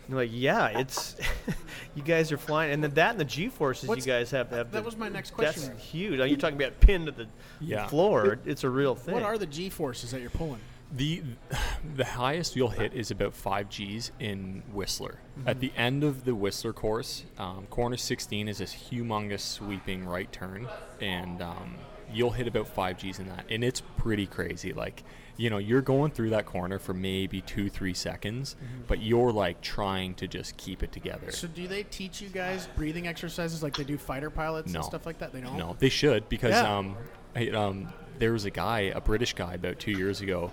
and you're like, yeah, it's you guys are flying, and then that and the G forces you guys have. have that the- was my next question. That's question. huge. You're talking about pinned to the Yeah. floor. It's a real thing. What are the G forces that you're pulling? The the highest you'll hit is about five Gs in Whistler. At the end of the Whistler course, um, corner 16 is this humongous sweeping right turn, and um, you'll hit about five G's in that, and it's pretty crazy. Like, you know, you're going through that corner for maybe two, three seconds, but you're like trying to just keep it together. So do they teach you guys breathing exercises like they do fighter pilots No. and stuff like that? They don't. No, they should because Yeah. um, I, um, there was a guy, a British guy, about two years ago,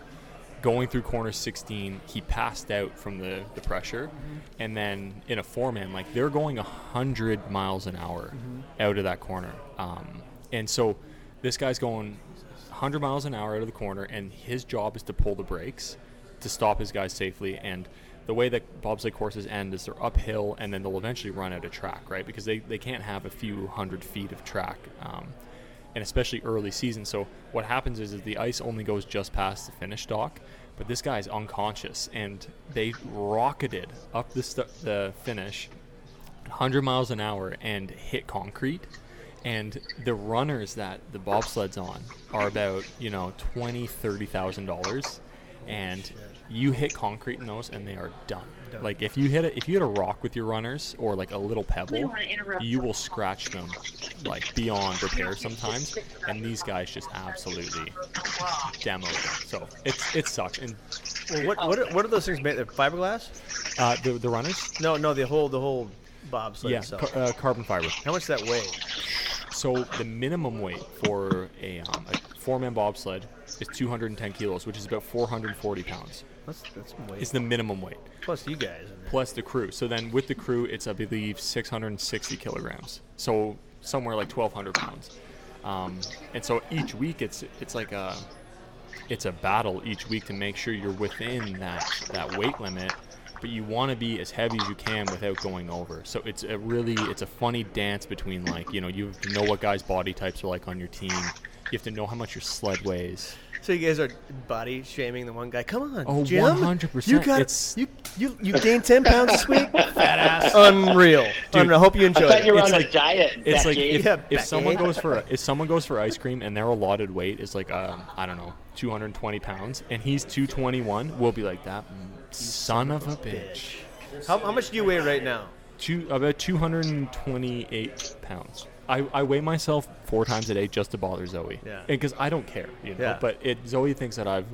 going through corner 16. He passed out from the, the pressure, and then in a four man, like they're going hundred miles an hour out of that corner, um, and so this guy's going 100 miles an hour out of the corner, and his job is to pull the brakes to stop his guys safely. And the way that bobsleigh courses end is they're uphill, and then they'll eventually run out of track, right? Because they, they can't have a few hundred feet of track, um, and especially early season. So what happens is, is the ice only goes just past the finish dock, but this guy's unconscious, and they rocketed up the, the finish 100 miles an hour and hit concrete. And the runners that the bobsleds on are about you know 20 30 thousand dollars. And you hit concrete in those and they are done Done. like if you hit a, if you hit a rock with your runners or like a little pebble want to interrupt. you will scratch them like beyond repair sometimes and these guys just absolutely demo them so it's it sucks and Well, what what are, what are those things made? They're fiberglass? uh, the, the runners No, no, the whole the whole bobsled yeah itself. car, uh, carbon fiber How much does that weigh? So the minimum weight for a, um, a four-man bobsled is 210 kilos, which is about 440 pounds. That's that's weight. Is the minimum weight Plus you guys. In there. plus the crew. So then with the crew, it's I believe 660 kilograms. So somewhere like 1,200 pounds. Um, and so each week, it's it's like a it's a battle each week to make sure you're within that that weight limit. But you want to be as heavy as you can without going over. So it's a really it's a funny dance between like you know you know what guys' body types are like on your team. You have to know how much your sled weighs. So you guys are body shaming the one guy. Come on, Oh, Jim. 100%. You got It's- you you you gained ten pounds this week. Fat ass. Unreal. Unreal. Hope you I enjoyed thought you it. were It's on like- a diet. It's like if, Yeah, if someone goes for if someone goes for ice cream and their allotted weight is like um, I don't know 220 pounds and he's 221, we'll be like that son of a bitch. How, how much do you weigh right now? Two about 228 pounds. I, I weigh myself four times a day just to bother Zoe. Yeah. Because I don't care, you know. Yeah. But it Zoe thinks that I've.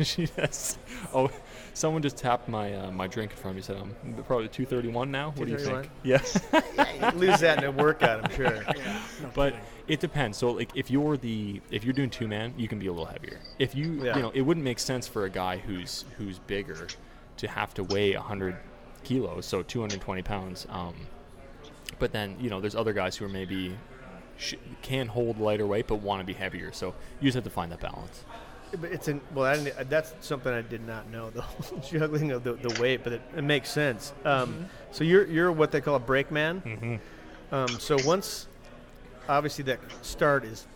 she does. Oh, someone just tapped my uh, my drink in front of me. Said I'm probably 231 now. What do you think? 231? Yeah. Lose that in a workout, I'm sure. Yeah. but it depends. So like if you're the if you're doing two man, you can be a little heavier. If you Yeah. you know, it wouldn't make sense for a guy who's who's bigger to have to weigh 100 kilos, so 220 pounds. Um, but then you know, there's other guys who are maybe sh- can hold lighter weight but want to be heavier. So you just have to find that balance. But it's an well, I didn't, that's something I did not know the juggling of the, the weight, but it, it makes sense. Um, So you're you're what they call a brakeman. Mm-hmm. Um, so once, obviously, that start is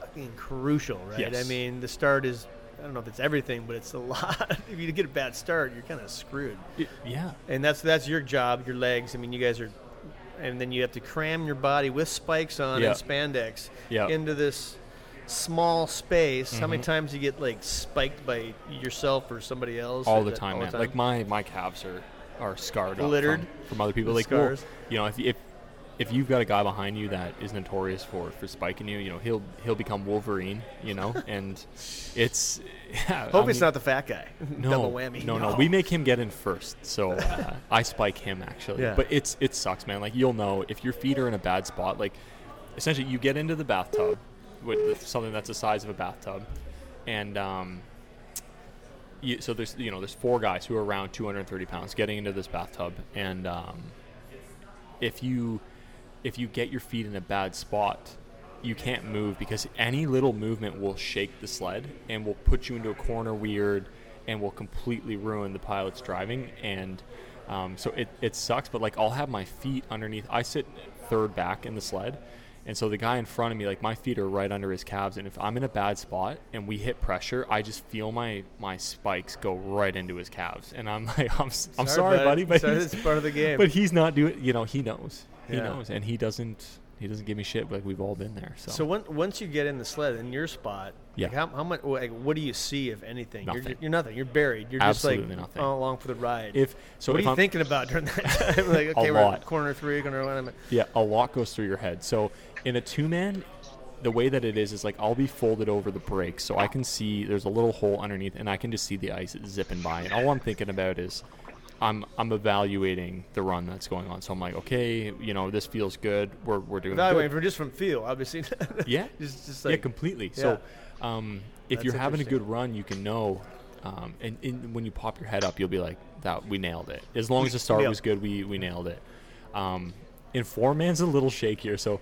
fucking crucial, right? Yes. I mean, the start is I don't know if it's everything, but it's a lot. if you get a bad start, you're kind of screwed. yeah. And that's that's your job, your legs. I mean, you guys are, and then you have to cram your body with spikes on and spandex into this small space. How many Mhm. times you get like spiked by yourself or somebody else? all the time, all man. Like my my calves are are scarred up Littered from, from other people. with Like well, scars. you know, if if if you've got a guy behind you that is notorious for for spiking you, you know, he'll he'll become Wolverine, you know, and it's yeah, Hope I it's mean, not the fat guy. no, Double whammy. No, no, we make him get in first, so uh, I spike him actually. Yeah. But it's it sucks, man. Like you'll know if your feet are in a bad spot. Like essentially, you get into the bathtub with something that's the size of a bathtub, and um, you, so there's you know there's four guys who are around 230 pounds getting into this bathtub, and um, if you if you get your feet in a bad spot, you can't move because any little movement will shake the sled and will put you into a corner weird and will completely ruin the pilot's driving. And um, so it, it sucks, but like I'll have my feet underneath. I sit third back in the sled. And so the guy in front of me, like my feet are right under his calves, and if I'm in a bad spot and we hit pressure, I just feel my my spikes go right into his calves, and I'm like, I'm, I'm sorry, buddy, but Sorry, it's part of the game. but he's not doing. You know, he knows. He Yeah. knows, and he doesn't. He doesn't give me shit. Like we've all been there. So, So when, once you get in the sled in your spot, Yeah. like how, how much? Like, what do you see if anything? You're, Nothing. you're nothing. You're buried. You're Absolutely just like nothing. all along for the ride. if so, what are you I'm, thinking about during that time? like, okay, we're at corner three, corner one. Yeah, a lot goes through your head. So in a two man, the way that it is is like I'll be folded over the brakes, so I can see there's a little hole underneath, and I can just see the ice zipping by. And all I'm thinking about is I'm I'm evaluating the run that's going on. So I'm like, okay, you know, this feels good. We're we're doing Evaluating from just from feel, obviously. Yeah, just, just yeah, like completely. yeah. So um, if That's you're having a good run, you can know. Um, and, and when you pop your head up, you'll be like, "That we nailed it." As long as the start was good, we we nailed it. Um, in four man's a little shakier. So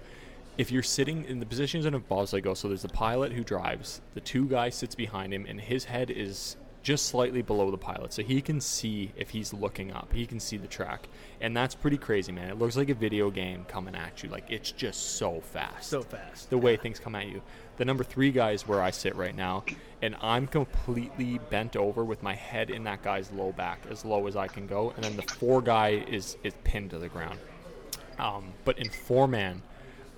if you're sitting in the positions in a bobsleigh go, so there's the pilot who drives, the two guys sits behind him, and his head is just slightly below the pilot, so he can see if he's looking up. He can see the track, and that's pretty crazy, man. It looks like a video game coming at you. Like it's just so fast so fast. the way things come at you. The number three guy is where I sit right now, and I'm completely bent over with my head in that guy's low back, as low as I can go. And then the four guy is is pinned to the ground. Um, but in four man,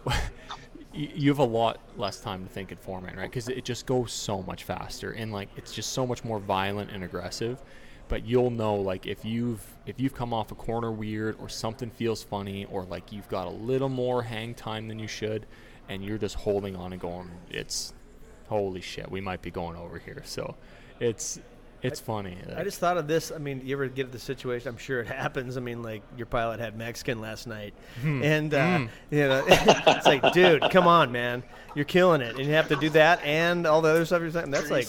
you have a lot less time to think in four man, right? Because it just goes so much faster, and like it's just so much more violent and aggressive. But you'll know like if you've if you've come off a corner weird or something feels funny or like you've got a little more hang time than you should, and you're just holding on and going, it's holy shit, we might be going over here. So it's it's funny. I just thought of this. I mean, you ever get the situation? I'm sure it happens. I mean, like your pilot had Mexican last night, Hmm. and uh, you know, it's like, dude, come on, man, you're killing it, and you have to do that and all the other stuff you're saying. That's like,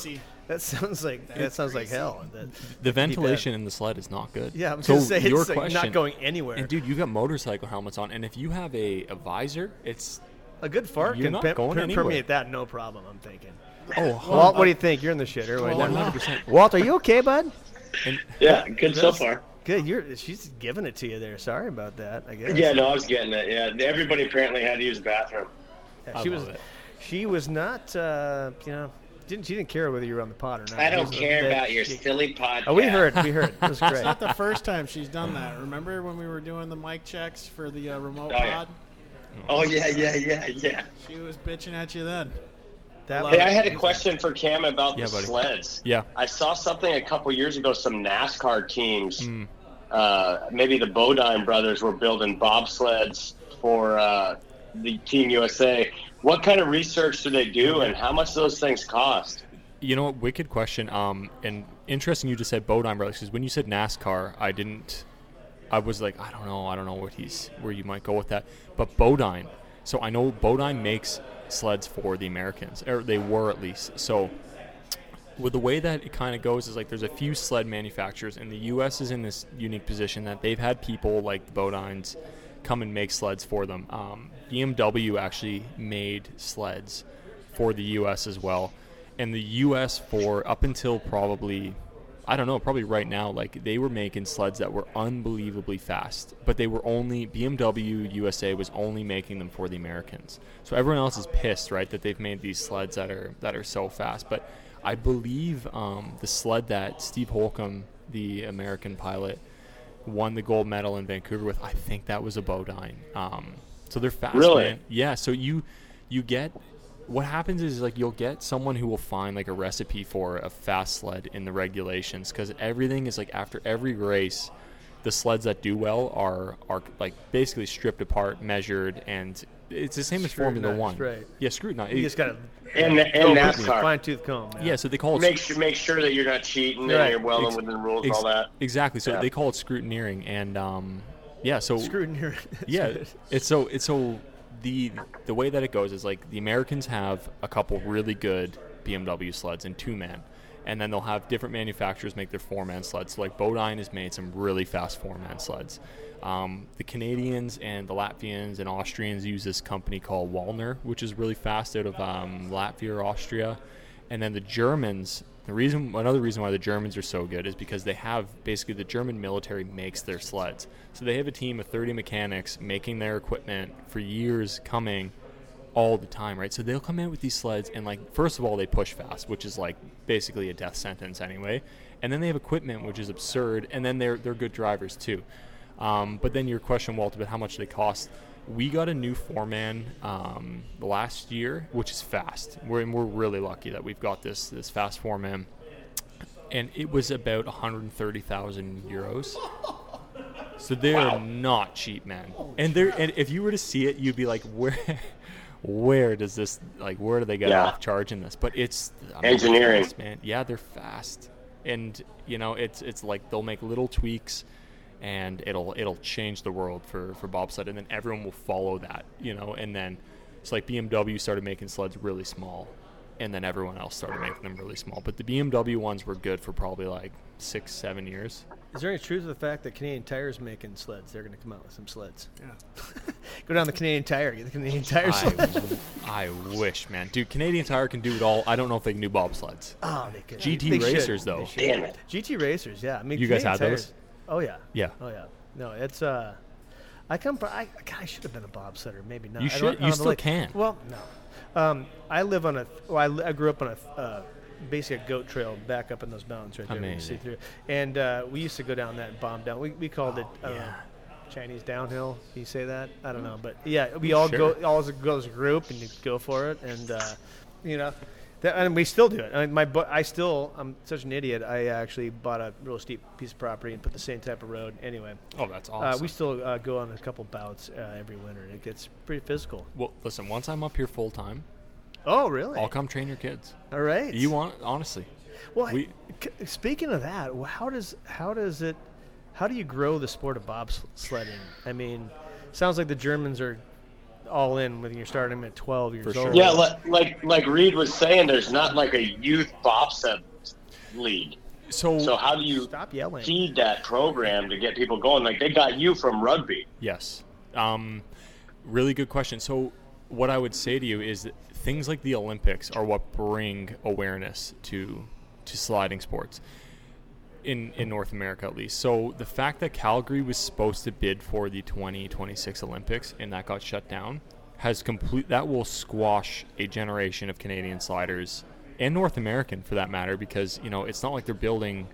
that sounds like that sounds like hell. That, the ventilation in the sled is not good. yeah, I'm so gonna say your it's like not going anywhere. And dude, you got motorcycle helmets on, and if you have a, a visor, it's a good fart you're can not pe- going per- anywhere. permeate that, no problem. I'm thinking. Oh, Walt, what do you think? You're in the shitter right Well, 100%. Walt, are you okay, bud? And Yeah, good so far. Good. You're. She's giving it to you there. Sorry about that. I guess. Yeah, no, I was getting it. Yeah, everybody apparently had to use the bathroom. Yeah, she was. it. She was not. Uh, you know, didn't she didn't care whether you were on the pod or not. I don't care that- about your she- silly podcast. Oh, we heard. We heard. It was great. It's not the first time she's done that. Remember when we were doing the mic checks for the uh, remote Oh, yeah. pod? Oh yeah, yeah, yeah, yeah. She was bitching at you then. That Hey, I had a question for Cam about Yeah, the buddy. sleds. yeah, I saw something a couple years ago. Some NASCAR teams, Mm. uh, maybe the Bodine brothers, were building bobsleds for uh, the Team USA. What kind of research do they do, and how much do those things cost? you know what? Wicked question. Um, and interesting. You just said Bodine brothers because when you said NASCAR, I didn't. I was like, I don't know, I don't know what he's where you might go with that. But Bodine. So I know Bodine makes sleds for the Americans, or they were at least. So with the way that it kind of goes is like there's a few sled manufacturers, and the U.S. is in this unique position that they've had people like the Bodines come and make sleds for them. Um, BMW actually made sleds for the U.S. as well, and the U.S. for up until probably I don't know, probably right now, like they were making sleds that were unbelievably fast, but they were only BMW USA was only making them for the Americans. So everyone else is pissed, right, that they've made these sleds that are that are so fast. But I believe um, the sled that Steve Holcomb, the American pilot, won the gold medal in Vancouver with, I think that was a Bodine. Um, so they're fast, Really? man. Yeah. So you you get what happens is like you'll get someone who will find like a recipe for a fast sled in the regulations because everything is like after every race the sleds that do well are are like basically stripped apart measured and it's the same as formula Scrutinized, one right. yeah scrutinized you just gotta And, and NASCAR. fine tooth comb. Man. yeah so they call it Make sure, make sure that you're not cheating Right. and you're well Ex- within the rules ex- and all that. exactly so Yeah. they call it scrutineering and um yeah so Scrutineer. yeah it's so it's so the the way that it goes is like the americans have a couple really good bmw sleds in two man and then they'll have different manufacturers make their four man sleds. So like bodine has made some really fast four man sleds. Um, the canadians and the latvians and austrians use this company called Wallner which is really fast out of um, latvia or austria. And then the germans the reason another reason why the Germans are so good is because they have basically the German military makes their sleds. So they have a team of 30 mechanics making their equipment for years coming all the time, right? So they'll come in with these sleds and like first of all they push fast, which is like basically a death sentence anyway. And then they have equipment which is absurd and then they're they're good drivers too. Um, but then your question, Walt, about how much they cost. We got a new four-man um, last year, which is fast. We're and we're really lucky that we've got this this fast four-man, and it was about 130,000 euros. So they're not cheap, man. And they're and if you were to see it, you'd be like, where, where does this like where do they get Yeah. off charging this? But it's I mean, Engineering. fast, man. Yeah, they're fast, and you know it's it's like they'll make little tweaks, and it'll it'll change the world for for bobsled, and then everyone will follow that, you know, and then it's like BMW started making sleds really small, and then everyone else started making them really small. But the BMW ones were good for probably like six seven years. Is there any truth to the fact that Canadian Tire's making sleds? They're going to come out with some sleds. Yeah. Go down the Canadian Tire, get the Canadian Tire I, sleds. wish, man. Dude, Canadian Tire can do it all. I don't know if they can do bobsleds. Oh, they could. GT they racers, They though. Damn it. GT racers, yeah. I mean, You guys Canadian had those? Oh yeah. Yeah. Oh yeah. No, it's uh, I come. From, I God, I should have been a bobsledder. Maybe not. You I don't- should- you still can. Well, no. Um, I live on a. Well, I, li- I grew up on a. Uh, basically a goat trail back up in those mountains right there. you see through. And uh, we used to go down that and bomb down. We, we called it Oh, uh, yeah. Chinese downhill. Can you say that? I don't know, but yeah, we all Sure. go all as a, go as a group and you go for it, and uh, you know, that, and we still do it. I mean, my I still I'm such an idiot. I actually bought a real steep piece of property and put the same type of road. Anyway, Oh, that's uh, awesome. we still uh, go on a couple bouts uh, every winter. and It gets pretty physical. well, listen. Once I'm up here full time, Oh, really? I'll come train your kids. All right. You want honestly? Well, we- speaking of that, how does how does it how do you grow the sport of bobsledding? I mean, sounds like the Germans are all in when you're starting them at 12 years For sure. old. Yeah, like like like Reed was saying, there's not like a youth bobsled league. So, So how do you Stop yelling. feed that program to get people going? Like they got you from rugby. yes, um, really good question. So, what I would say to you is that things like the Olympics are what bring awareness to to sliding sports in in North America at least. So the fact that Calgary was supposed to bid for the 2026 Olympics and that got shut down has complete that will squash a generation of Canadian sliders and North American for that matter because you know it's not like they're building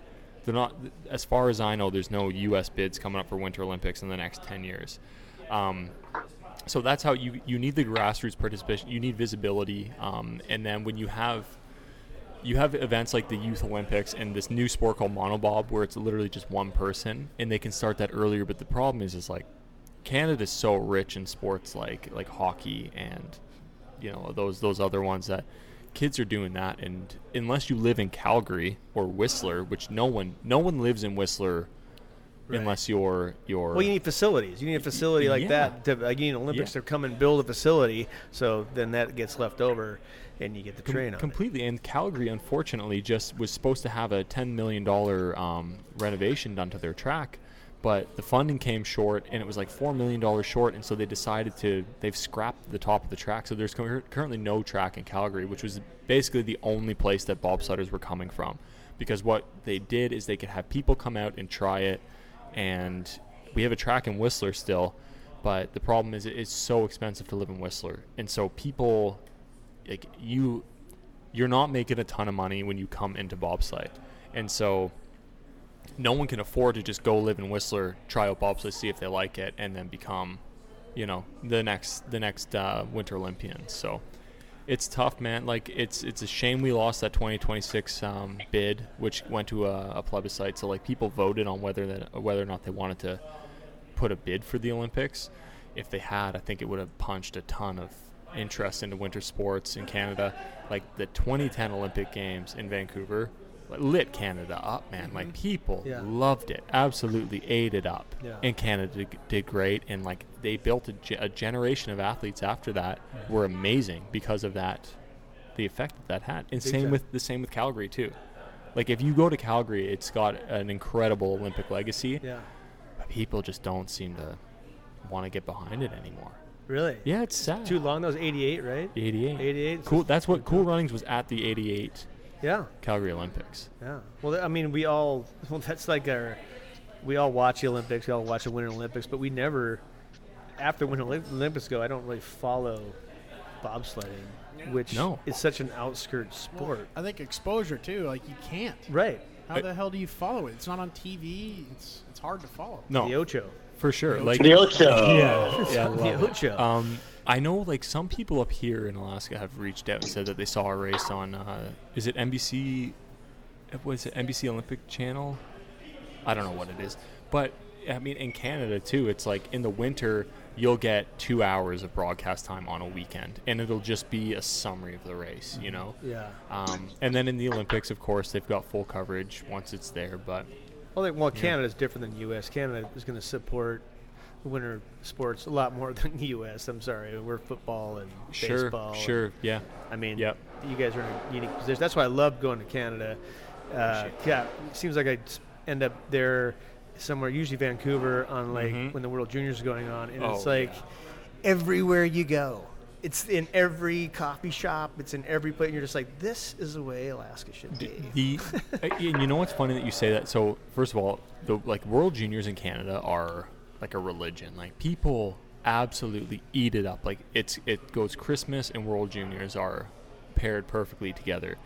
they're not as far as I know there's no US bids coming up for Winter Olympics in the next 10 years. Um, so that's how you you need the grassroots participation you need visibility um, and then when you have you have events like the Youth Olympics and this new sport called monobob where it's literally just one person and they can start that earlier but the problem is is like Canada's so rich in sports like like hockey and you know those those other ones that kids are doing that and unless you live in Calgary or Whistler which no one no one lives in Whistler Right. unless you're you're Well, you need facilities. You need a facility like Yeah. that. To, like, you need Olympics Yeah. to come and build a facility, so then that gets left over, and you get Com- train on it. completely. And Calgary, unfortunately, just was supposed to have a ten million dollar um, renovation done to their track, but the funding came short, and it was like four million dollars short, and so they decided to they've scrapped the top of the track. So there's cur- currently no track in Calgary, which was basically the only place that bobsledders were coming from, because what they did is they could have people come out and try it, and we have a track in Whistler still. But the problem is, it's so expensive to live in Whistler, and so people like you you're not making a ton of money when you come into bobsled. And so no one can afford to just go live in whistler try out bobsled see if they like it and then become you know the next the next uh, winter olympian. So it's tough man. Like it's it's a shame we lost that 2026 um, bid which went to a, a plebiscite. So like people voted on whether that whether or not they wanted to put a bid for the Olympics. If they had, I think it would have punched a ton of interest into winter sports in Canada. Like the 2010 Olympic Games in Vancouver lit Canada up, man. Mm-hmm. Like people Yeah. loved it, absolutely ate it up. Yeah. And Canada did, great, and like they built a, ge- a generation of athletes after that were amazing because of that, the effect that that had. And same with the same with Calgary too. Like if you go to Calgary, it's got an incredible Olympic legacy Yeah. but people just don't seem to want to get behind it anymore. Really? Yeah, it's sad. Too long. That was 88, right? 88. 88. Cool. That's what Cool Runnings was at the 88 Yeah. Calgary Olympics. Yeah. Well, I mean, we all. Well, that's like our. We all watch the Olympics. We all watch the Winter Olympics, but we never. After Winter Olympics go, I don't really follow bobsledding, which No. is such an outskirt sport. I think exposure too. Like you can't. Right. How I- the hell do you follow it? It's not on TV. It's it's hard to follow. No, The Ocho. For sure. Like The Ocho. yeah, yeah, I The. Ocho. Um, I know like some people up here in Alaska have reached out and said that they saw a race on uh, is it NBC? Was it NBC Olympic Channel? I don't know what it is, but I mean, in Canada too, it's like in the winter you'll get two hours of broadcast time on a weekend, and it'll just be a summary of the race, you know. Yeah. Um, and then in the Olympics, of course, they've got full coverage once it's there. But Well, like, well, Canada's different than the U.S. Canada is going to support winter sports a lot more than the U.S. I'm sorry, we're football and sure, baseball. and- sure, yeah, I mean, Yep. you guys are in a unique position. That's why I love going to Canada. Uh, yeah, it seems like I end up there somewhere, usually Vancouver, on like Mhm. when the World Juniors is going on, and it's Oh, like everywhere you go. It's in every coffee shop. It's in every place. And you're just like, this is the way Alaska should be. The and you know what's funny that you say that. So first of all, the like World Juniors in Canada are like a religion. Like people absolutely eat it up. Like it's it goes Christmas and World Juniors are paired perfectly together.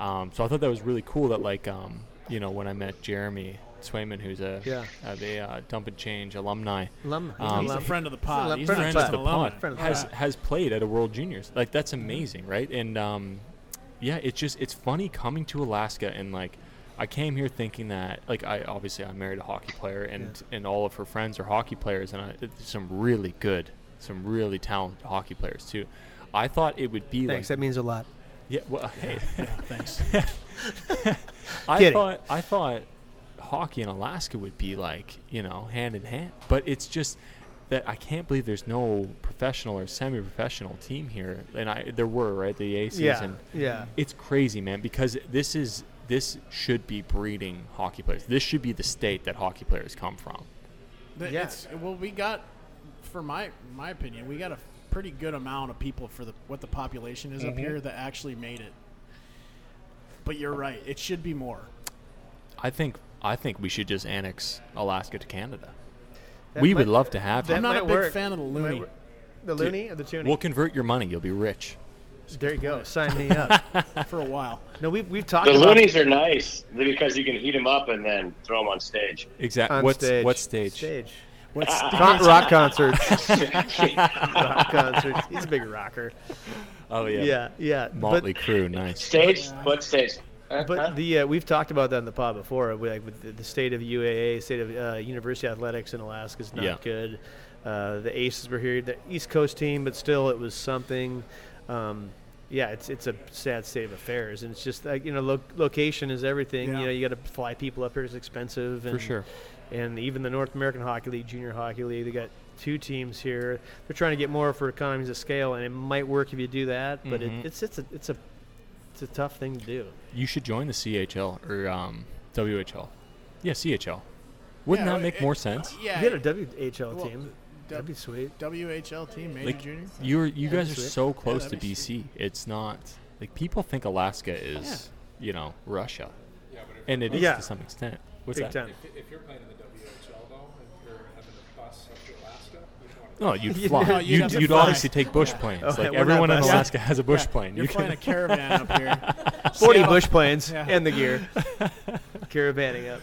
Um, so I thought that was really cool. That like um, you know when I met Jeremy Swayman, who's a Yeah. uh, the uh, Dump and Change alumni. Alum, Um, He's a friend of the pod. He's a pod. He's friend of the an the alumni. pod Friend of the has has played at a World Juniors. Like that's amazing, right? And um, yeah, it's just it's funny coming to Alaska and like I came here thinking that like I obviously I married a hockey player and and all of her friends are hockey players and I, some really good, some really talented hockey players too. I thought it would be Thanks. like That means a lot. yeah, well, hey, Yeah, thanks. I Kidding. thought I thought hockey in Alaska would be like you know hand in hand, but it's just that I can't believe there's no professional or semi-professional team here, and I there were right the Aces Yeah. and Yeah. it's crazy, man, because this is this should be breeding hockey players. This should be the state that hockey players come from. The- Yeah. it's- well, we got, for my my opinion, we got a pretty good amount of people for the what the population is up Mm-hmm. here that actually made it. But you're right; it should be more. I think I think we should just annex Alaska to Canada. That we might- would love to have that. I'm not a big work. fan of the Might loony. The loony or the toonie? We'll convert your money. You'll be rich. there you go. Sign me up. for a while. no, we've we've talked The about loonies are nice because you can heat them up and then throw them on stage. Exactly. on What's stage. what stage? Stage. What's Con- rock concerts. rock concerts. He's a big rocker. Oh yeah. Yeah, yeah. Motley Crue, nice. Stage? What stage? But, the uh, we've talked about that in the pod before. We, like with the, the state of UAA, state of uh, university athletics in Alaska is not Yeah. good. Uh, the Aces were here, the East Coast team, but still it was something. Um, yeah, it's it's a sad state of affairs, and it's just like you know, lo- location is everything. Yeah. You know, you got to fly people up here; it's expensive. And, For sure. And even the North American Hockey League, Junior Hockey League, they got two teams here. They're trying to get more for economies of scale, and it might work if you do that. But Mhm. it, it's it's a it's a it's a tough thing to do. You should join the CHL or um, WHL. Yeah, CHL. Wouldn't Yeah, that make it- more sense? Yeah, You get a WHL well, team. That'd be sweet. WHL team, major Like junior. you're you That'd guys be are sweet. so close that'd to be BC. It's not like people think Alaska is you know Russia, Yeah, and it is Yeah. to some extent. What's Big that? time. If, if you're playing in the WHL though, and you're having to bus up to Alaska, you don't want to. No, you'd You'd fly. have- you'd you'd you'd fly. obviously take bush planes. Oh, like everyone in busing. Alaska has a bush plane. You're You flying a caravan up here. 40 bush planes Yeah. and the gear. Caravanning up.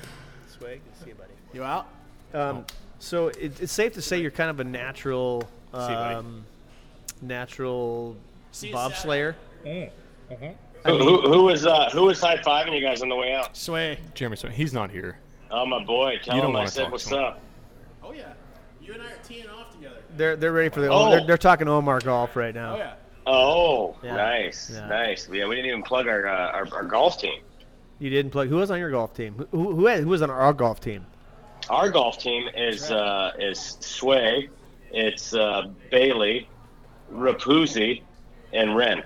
Swag. See you, buddy. You out? Um, so it, it's safe to say you're kind of a natural, See you, buddy. um, natural See you bobslayer. Who, who, who was uh, who was high fiving you guys on the way out? Sway. Jeremy, so he's not here. Oh my boy, tell You don't him I wanna said what's up. Oh yeah. You and I are teeing off together. They're they're ready for the. Oh. They're, they're talking Omar golf right now. Oh yeah. Oh, Yeah. nice, Yeah. nice. Yeah, we didn't even plug our, uh, our our golf team. You didn't plug. Who was on your golf team? Who who, who, had, who was on our golf team? Our golf team is uh, is Sway, it's uh, Bailey, Rapuzzi, and Ren.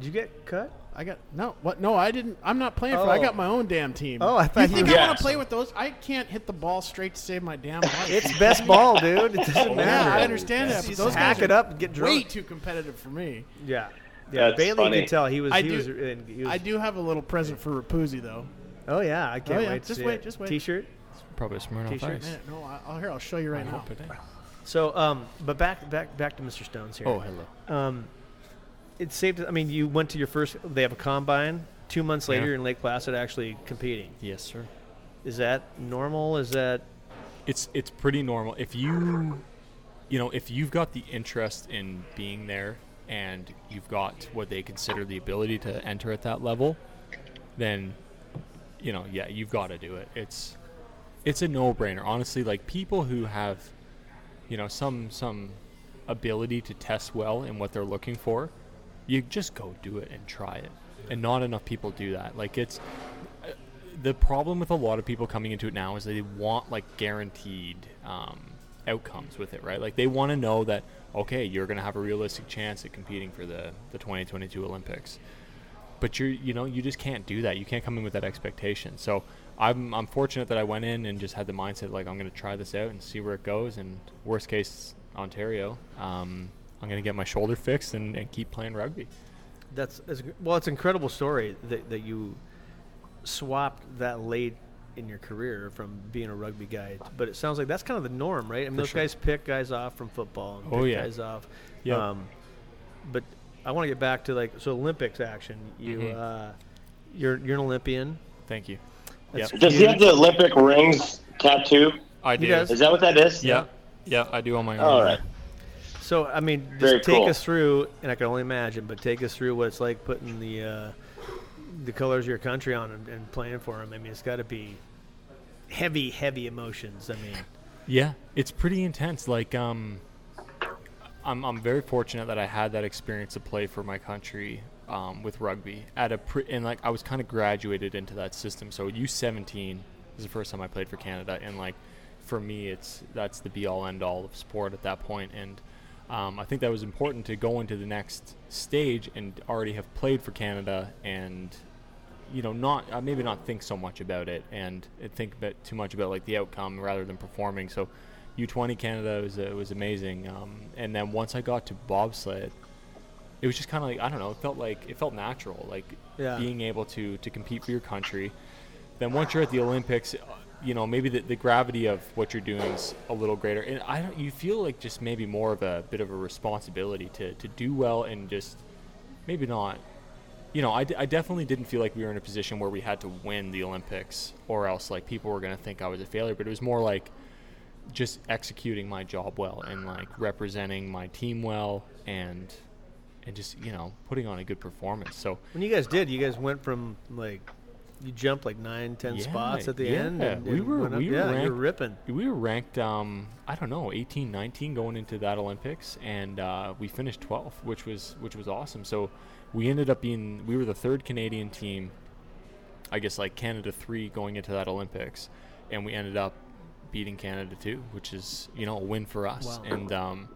Did you get cut? I got no. What? No, I didn't. I'm not playing for. I Oh. got my own damn team. Oh, I thought you thought think you. I Yeah. want to play with those? I can't hit the ball straight to save my damn life. It's best ball, dude. It doesn't yeah. I understand that, but those hack guys it are up and get drunk. way too competitive for me. Yeah. Yeah, That's Bailey funny. can tell he was. I he do- was, and he was I do have a little present for Rapuzzi though. Oh yeah, I can't Oh, yeah. wait. To Just see wait, it. just wait. T-shirt. Probably a Smirnoff T-shirt, Ice. Man, no, I, I'll here. I'll show you right now. Hope it is. So, um, but back back back to Mr. Stones here. Oh, hello. Um, it's safe to. I mean, you went to your first. They have a combine. Two months later, Yeah. you're in Lake Placid, actually competing. Yes, sir. Is that normal? Is that it's it's pretty normal if you you know if you've got the interest in being there and you've got what they consider the ability to enter at that level then you know yeah you've got to do it it's it's a no-brainer. Honestly, like people who have, you know, some some ability to test well in what they're looking for, you just go do it and try it. And not enough people do that. Like it's uh, the problem with a lot of people coming into it now is they want like guaranteed um, outcomes with it, right? Like they want to know that okay, you're going to have a realistic chance at competing for the the 2022 Olympics. But you're you know you just can't do that. You can't come in with that expectation. So I'm I'm fortunate that I went in and just had the mindset like I'm going to try this out and see where it goes. And worst case, Ontario, um, I'm going to get my shoulder fixed and, and keep playing rugby. That's, that's well, it's an incredible story that that you swapped that late in your career from being a rugby guy. But it sounds like that's kind of the norm, right? I mean, For those sure. guys pick guys off from football and Oh, pick yeah. guys off. Yep. Um, but I want to get back to like so Olympics action. You Mhm. uh, you're you're an Olympian. Thank you. Yep. Does he have the Olympic rings tattoo? I do. Is that what that is? Yeah. Yeah, I do on my arm. All right. So I mean, just Very take cool. us through, and I can only imagine, but take us through what it's like putting the uh, the colors of your country on and, and playing for them. I mean, it's got to be heavy, heavy emotions. I mean, Yeah, it's pretty intense. Like, um, I'm I'm very fortunate that I had that experience to play for my country um, with rugby at a pre- and like I was kind of graduated into that system. So U17 is the first time I played for Canada, and like for me, it's that's the be all end all of sport at that point, and. Um, I think that was important to go into the next stage and already have played for Canada and you know, not uh, maybe not think so much about it and uh, think a bit too much about like the outcome rather than performing. So, U20 Canada was uh, was amazing. Um, and then once I got to bobsled, it was just kind of like I don't know. It felt like it felt natural, like Yeah. being able to to compete for your country. Then once you're at the Olympics, you know maybe the, the gravity of what you're doing is a little greater, and I don't. You feel like just maybe more of a bit of a responsibility to to do well and just maybe not you know, I, d- I definitely didn't feel like we were in a position where we had to win the Olympics or else like people were going to think I was a failure, but it was more like just executing my job well and like representing my team well and and just, you know, putting on a good performance. So, when you guys did, you guys went from like you jumped like nine, ten Yeah, spots at the yeah. end. And, We were- up. we were yeah, ranked- ripping. we were ranked um, I don't know, 18, 19 going into that Olympics and uh, we finished 12th, which was which was awesome. So, we ended up being we were the third Canadian team I guess like Canada three going into that Olympics, and we ended up beating Canada two, which is you know a win for us. Wow. And um,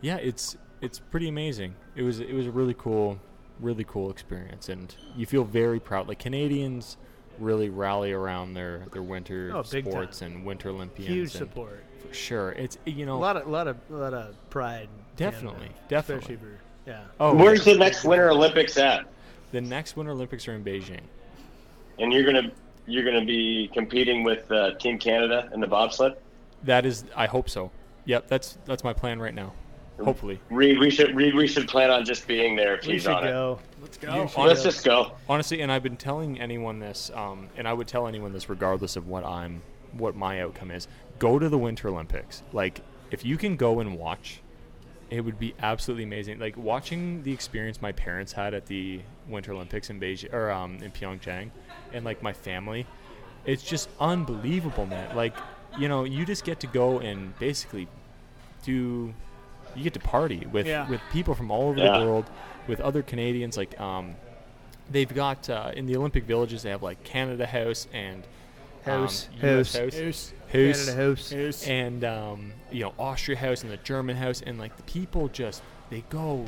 yeah, it's it's pretty amazing. It was it was a really cool, really cool experience, and you feel very proud. Like Canadians really rally around their their winter Oh, big time. sports and winter Olympians. Huge and support. for sure. It's you know A lot of, lot of, lot of pride. in Canada, Definitely, definitely. Especially for yeah. oh Where's the next Winter Olympics at? the next Winter Olympics are in Beijing. And you're gonna you're gonna be competing with uh, Team Canada in the bobsled. That is, I hope so. Yep, that's that's my plan right now. Hopefully. Reed, we should Reed, we should plan on just being there if We he's should on go. Let's go. should Let's just go. Honestly, and I've been telling anyone this, um, and I would tell anyone this regardless of what I'm, what my outcome is. Go to the Winter Olympics. Like, if you can go and watch, it would be absolutely amazing. Like watching the experience my parents had at the Winter Olympics in Beijing or um, in Pyeongchang, and like my family, it's just unbelievable, man. Like, you know, you just get to go and basically do you get to party with Yeah. with people from all over Yeah. the world, with other Canadians. Like, um, they've got uh, in the Olympic villages, they have like Canada House and um, House, US house, House, House. House, Canada House. House. and um, you know Austria House and the German House, and like the people just they go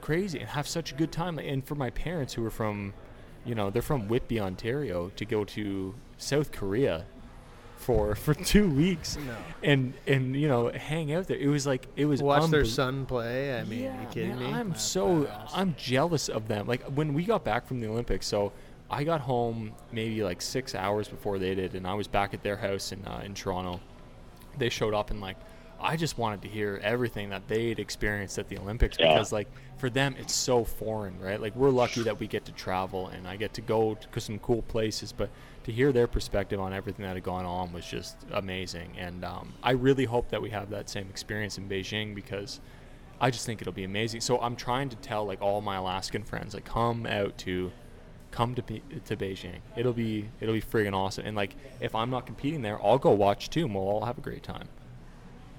crazy and have such a good time. And for my parents who are from, you know, they're from Whitby, Ontario, to go to South Korea for for two weeks No. and and you know hang out there. It was like it was Watch their son play. I mean, yeah, are you kidding man, me? I'm That's so badass. I'm jealous of them. Like when we got back from the Olympics, so I got home maybe like six hours before they did, and I was back at their house in uh, in Toronto. They showed up and like I just wanted to hear everything that they'd experienced at the Olympics Yeah. because like for them it's so foreign, right? Like we're lucky that we get to travel and I get to go to some cool places, but to hear their perspective on everything that had gone on was just amazing. And um, I really hope that we have that same experience in Beijing because I just think it'll be amazing. So I'm trying to tell like all my Alaskan friends like come out to come to Be- to Beijing. It'll be it'll be friggin' awesome. And like if I'm not competing there, I'll go watch too, and we'll all have a great time.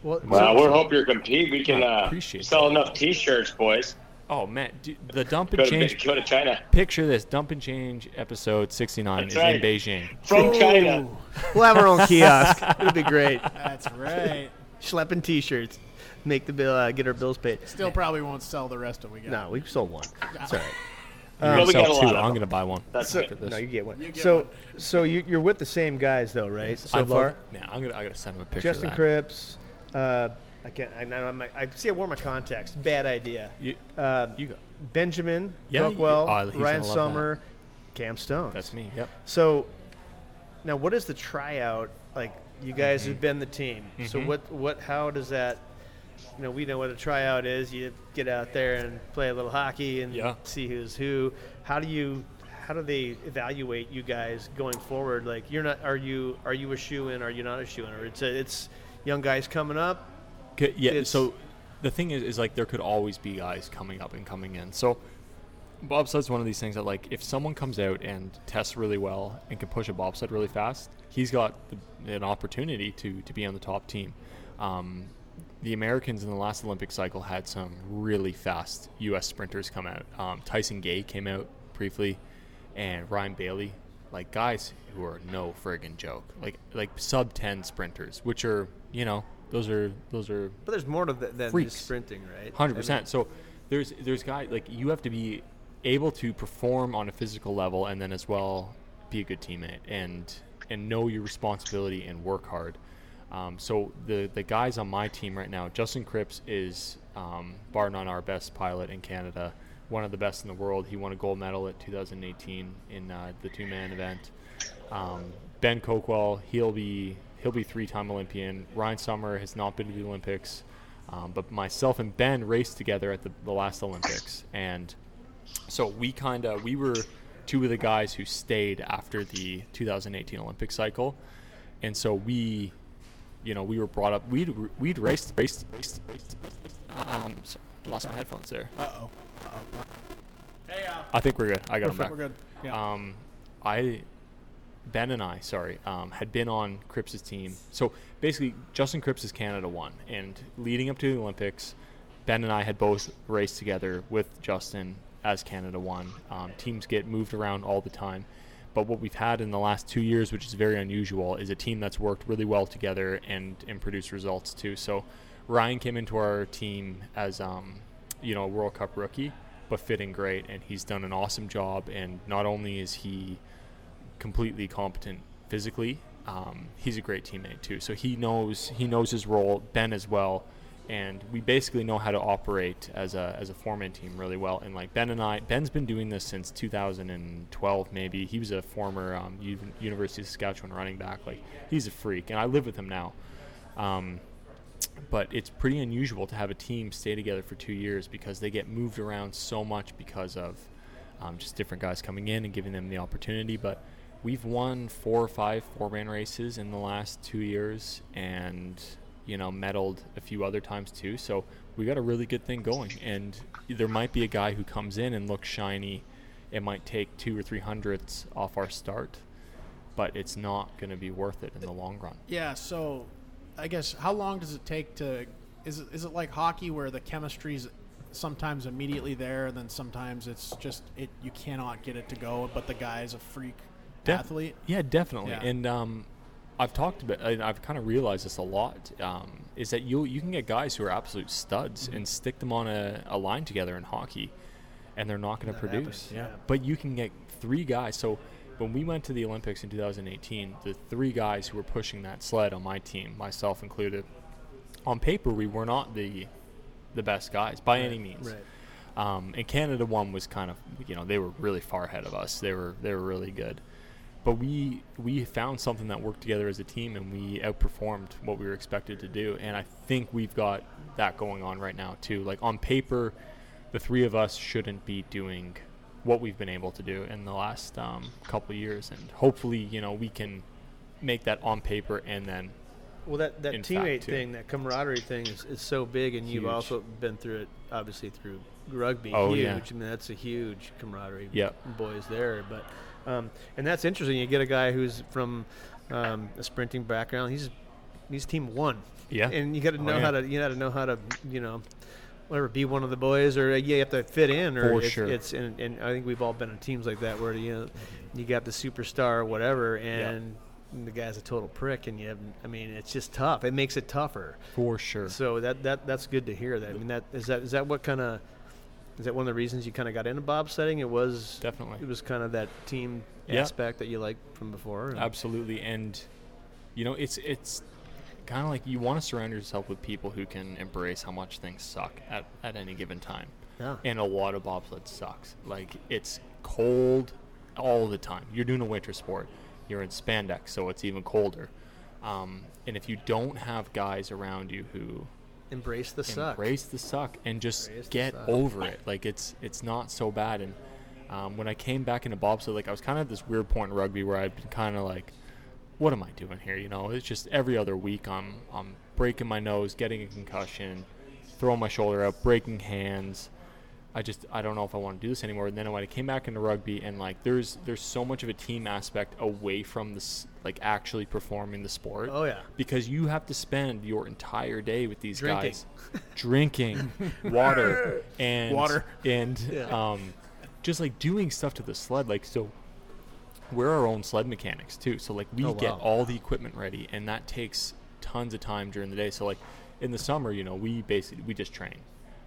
Well, Well, we hope you're compete. We can uh, sell that. enough T-shirts, boys. Oh man, dude, the dump and Go to, change. go to China Picture this: dump and change episode 69 That's is right. in Beijing. from China. we'll have our own kiosk. It'll be great. That's right. Schlepping T-shirts, make the bill, uh, get our bills paid. Still probably won't sell the rest of we got. No, we sold one. It's all right. You're Well, we sell two. I'm gonna buy one. That's So, good. this. no, you get one. You get so, one. so you, you're with the same guys though, right? So I'm far, Yeah, I'm gonna I gotta send him a picture. Justin of that. Kripps. Uh, I can't. I, I'm, I see. I wore my contacts. Bad idea. You, Uh, you go. Benjamin, Yeah, Coakwell, you- oh, Ryan Sommer, Cam Stone. That's me. Yep. So, now what is the tryout like? You guys Mm-hmm. have been the team. So Mhm. what? What? How does that? You know, we know what a tryout is. You get out there and play a little hockey and Yeah. see who's who. How do you? How do they evaluate you guys going forward? Like, you're not. Are you? Are you a shoe in? Are you not a shoe in? Or it's a, it's young guys coming up. Yeah. It's- So the thing is, is like there could always be guys coming up and coming in. So bobsled's one of these things that like if someone comes out and tests really well and can push a bobsled really fast, he's got the, an opportunity to to be on the top team. Um, the Americans in the last Olympic cycle had some really fast U.S. sprinters come out. Um, Tyson Gay came out briefly, and Ryan Bailey, like guys who are no friggin' joke, like like sub ten sprinters, which are you know those are those are But there's more to that than Freaks. just sprinting, right? Hundred I mean, percent. So there's there's guys like you have to be able to perform on a physical level and then as well be a good teammate and and know your responsibility and work hard. Um, so the the guys on my team right now, Justin Kripps is um, bar none our best pilot in Canada, one of the best in the world. He won a gold medal at 2018 in uh, the two man event. Um, ben Coakwell, he'll be he'll be three time Olympian. Ryan Sommer has not been to the Olympics, um, but myself and Ben raced together at the, the last Olympics, and so we kind of we were two of the guys who stayed after the 2018 Olympic cycle, and so we, you know, we were brought up. We'd we'd raced raced. raced, raced um, sorry, lost my headphones there. Uh oh. Hey, uh, I think we're good. I got them back. We're good. Yeah. Um, I, Ben and I, sorry, um, had been on Kripps's team. So basically, Justin Kripps is Canada one, and leading up to the Olympics, Ben and I had both raced together with Justin as Canada one. Um, teams get moved around all the time, but what we've had in the last two years, which is very unusual, is a team that's worked really well together and and produced results too. So Ryan came into our team as um, you know a World Cup rookie, but fitting great, and he's done an awesome job. And not only is he completely competent physically, um, he's a great teammate too. So he knows he knows his role. Ben as well, and we basically know how to operate as a as a four-man team really well. And like Ben and I, Ben's been doing this since 2012 maybe. He was a former um, U- University of Saskatchewan running back. Like he's a freak, and I live with him now. Um, but it's pretty unusual to have a team stay together for two years because they get moved around so much because of um, just different guys coming in and giving them the opportunity. But we've won four or five four-man races in the last two years, and you know, medaled a few other times too. So we got a really good thing going, and there might be a guy who comes in and looks shiny. It might take two or three hundredths off our start, but it's not going to be worth it in the long run. Yeah, so I guess how long does it take to is it, is it like hockey where the chemistry's sometimes immediately there and then sometimes it's just it you cannot get it to go but the guy's a freak Def- athlete? Yeah, definitely. Yeah. And um, I've talked about, and I've kind of realized this a lot. Um, is that you you can get guys who are absolute studs Mm-hmm. and stick them on a, a line together in hockey, and they're not going to produce. happens, yeah. But you can get three guys. So when we went to the Olympics in 2018, the three guys who were pushing that sled on my team, myself included, on paper we were not the the best guys by any means. Right. Um, and Canada one was kind of you know they were really far ahead of us. They were they were really good, but we we found something that worked together as a team and we outperformed what we were expected to do. And I think we've got that going on right now too. Like on paper, the three of us shouldn't be doing what we've been able to do in the last um, couple of years, and hopefully you know we can make that on paper and then Well, that, that teammate thing, that camaraderie thing is, is so big, and you've also been through it, obviously, through rugby. Oh, huge. yeah. I mean, that's a huge camaraderie. Yep. boys there. But um, and that's interesting. You get a guy who's from um, a sprinting background. He's he's team one. Yeah. and you got to Oh, know yeah. how to you got to know how to you know. Whatever, be one of the boys, or uh, yeah, you have to fit in, or For it's, sure. it's and, and I think we've all been on teams like that where you know you got the superstar, or whatever, and the guy's a total prick, and you have, I mean, it's just tough. It makes it tougher. For sure. So that that that's good to hear. That I mean, that is that is that what kind of is that one of the reasons you kind of got into bobsledding? It was Definitely. It was kind of that team Yeah. aspect that you liked from before. and- Absolutely, and you know, it's it's kind of like you want to surround yourself with people who can embrace how much things suck at, at any given time. Yeah. And a lot of bobsled sucks. Like it's cold all the time. You're doing a winter sport. You're in spandex, so it's even colder. Um, and if you don't have guys around you who Embrace the suck. embrace the suck and just Embrace get suck. over it. Like it's it's not so bad. And um, when I came back into bobsled, like I was kind of at this weird point in rugby where I'd been kind of like, what am I doing here? You know, it's just every other week I'm I'm breaking my nose, getting a concussion, throwing my shoulder out, breaking hands. I just I don't know if I want to do this anymore. And then when I came back into rugby, and like there's there's so much of a team aspect away from this like actually performing the sport Oh yeah. because you have to spend your entire day with these Drinking. guys drinking water and Water. and Yeah. um, just like doing stuff to the sled like so we're our own sled mechanics too so like we Oh, get wow. all the equipment ready and that takes tons of time during the day so like in the summer you know we basically we just train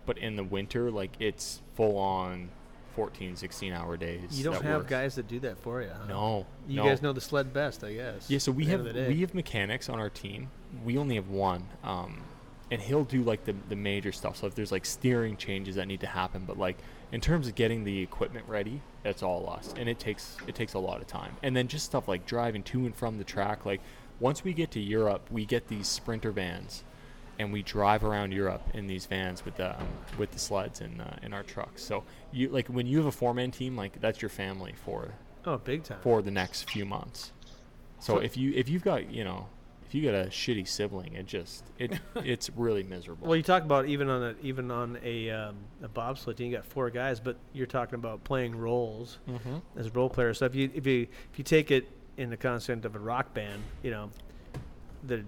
but in the winter like it's full on 14 16 hour days You don't have work. guys that do that for you. huh? no You no. guys know the sled best, I guess. Yeah, so we have end of the day. we have mechanics on our team. We only have one, um, and he'll do like the the major stuff. So if there's like steering changes that need to happen, but like in terms of getting the equipment ready, that's all us, and it takes it takes a lot of time. And then just stuff like driving to and from the track. Like once we get to Europe, we get these sprinter vans, and we drive around Europe in these vans with the um, with the sleds in uh, in our trucks. So you like when you have a four man team, like that's your family for oh, big time. for the next few months. So So- if you if you've got you know if you got a shitty sibling, it just it it's really miserable. Well, you talk about even on a even on a um, a bobsled team, you got four guys, but you're talking about playing roles mm-hmm. as role players. So if you if you if you take it in the concept of a rock band, you know, the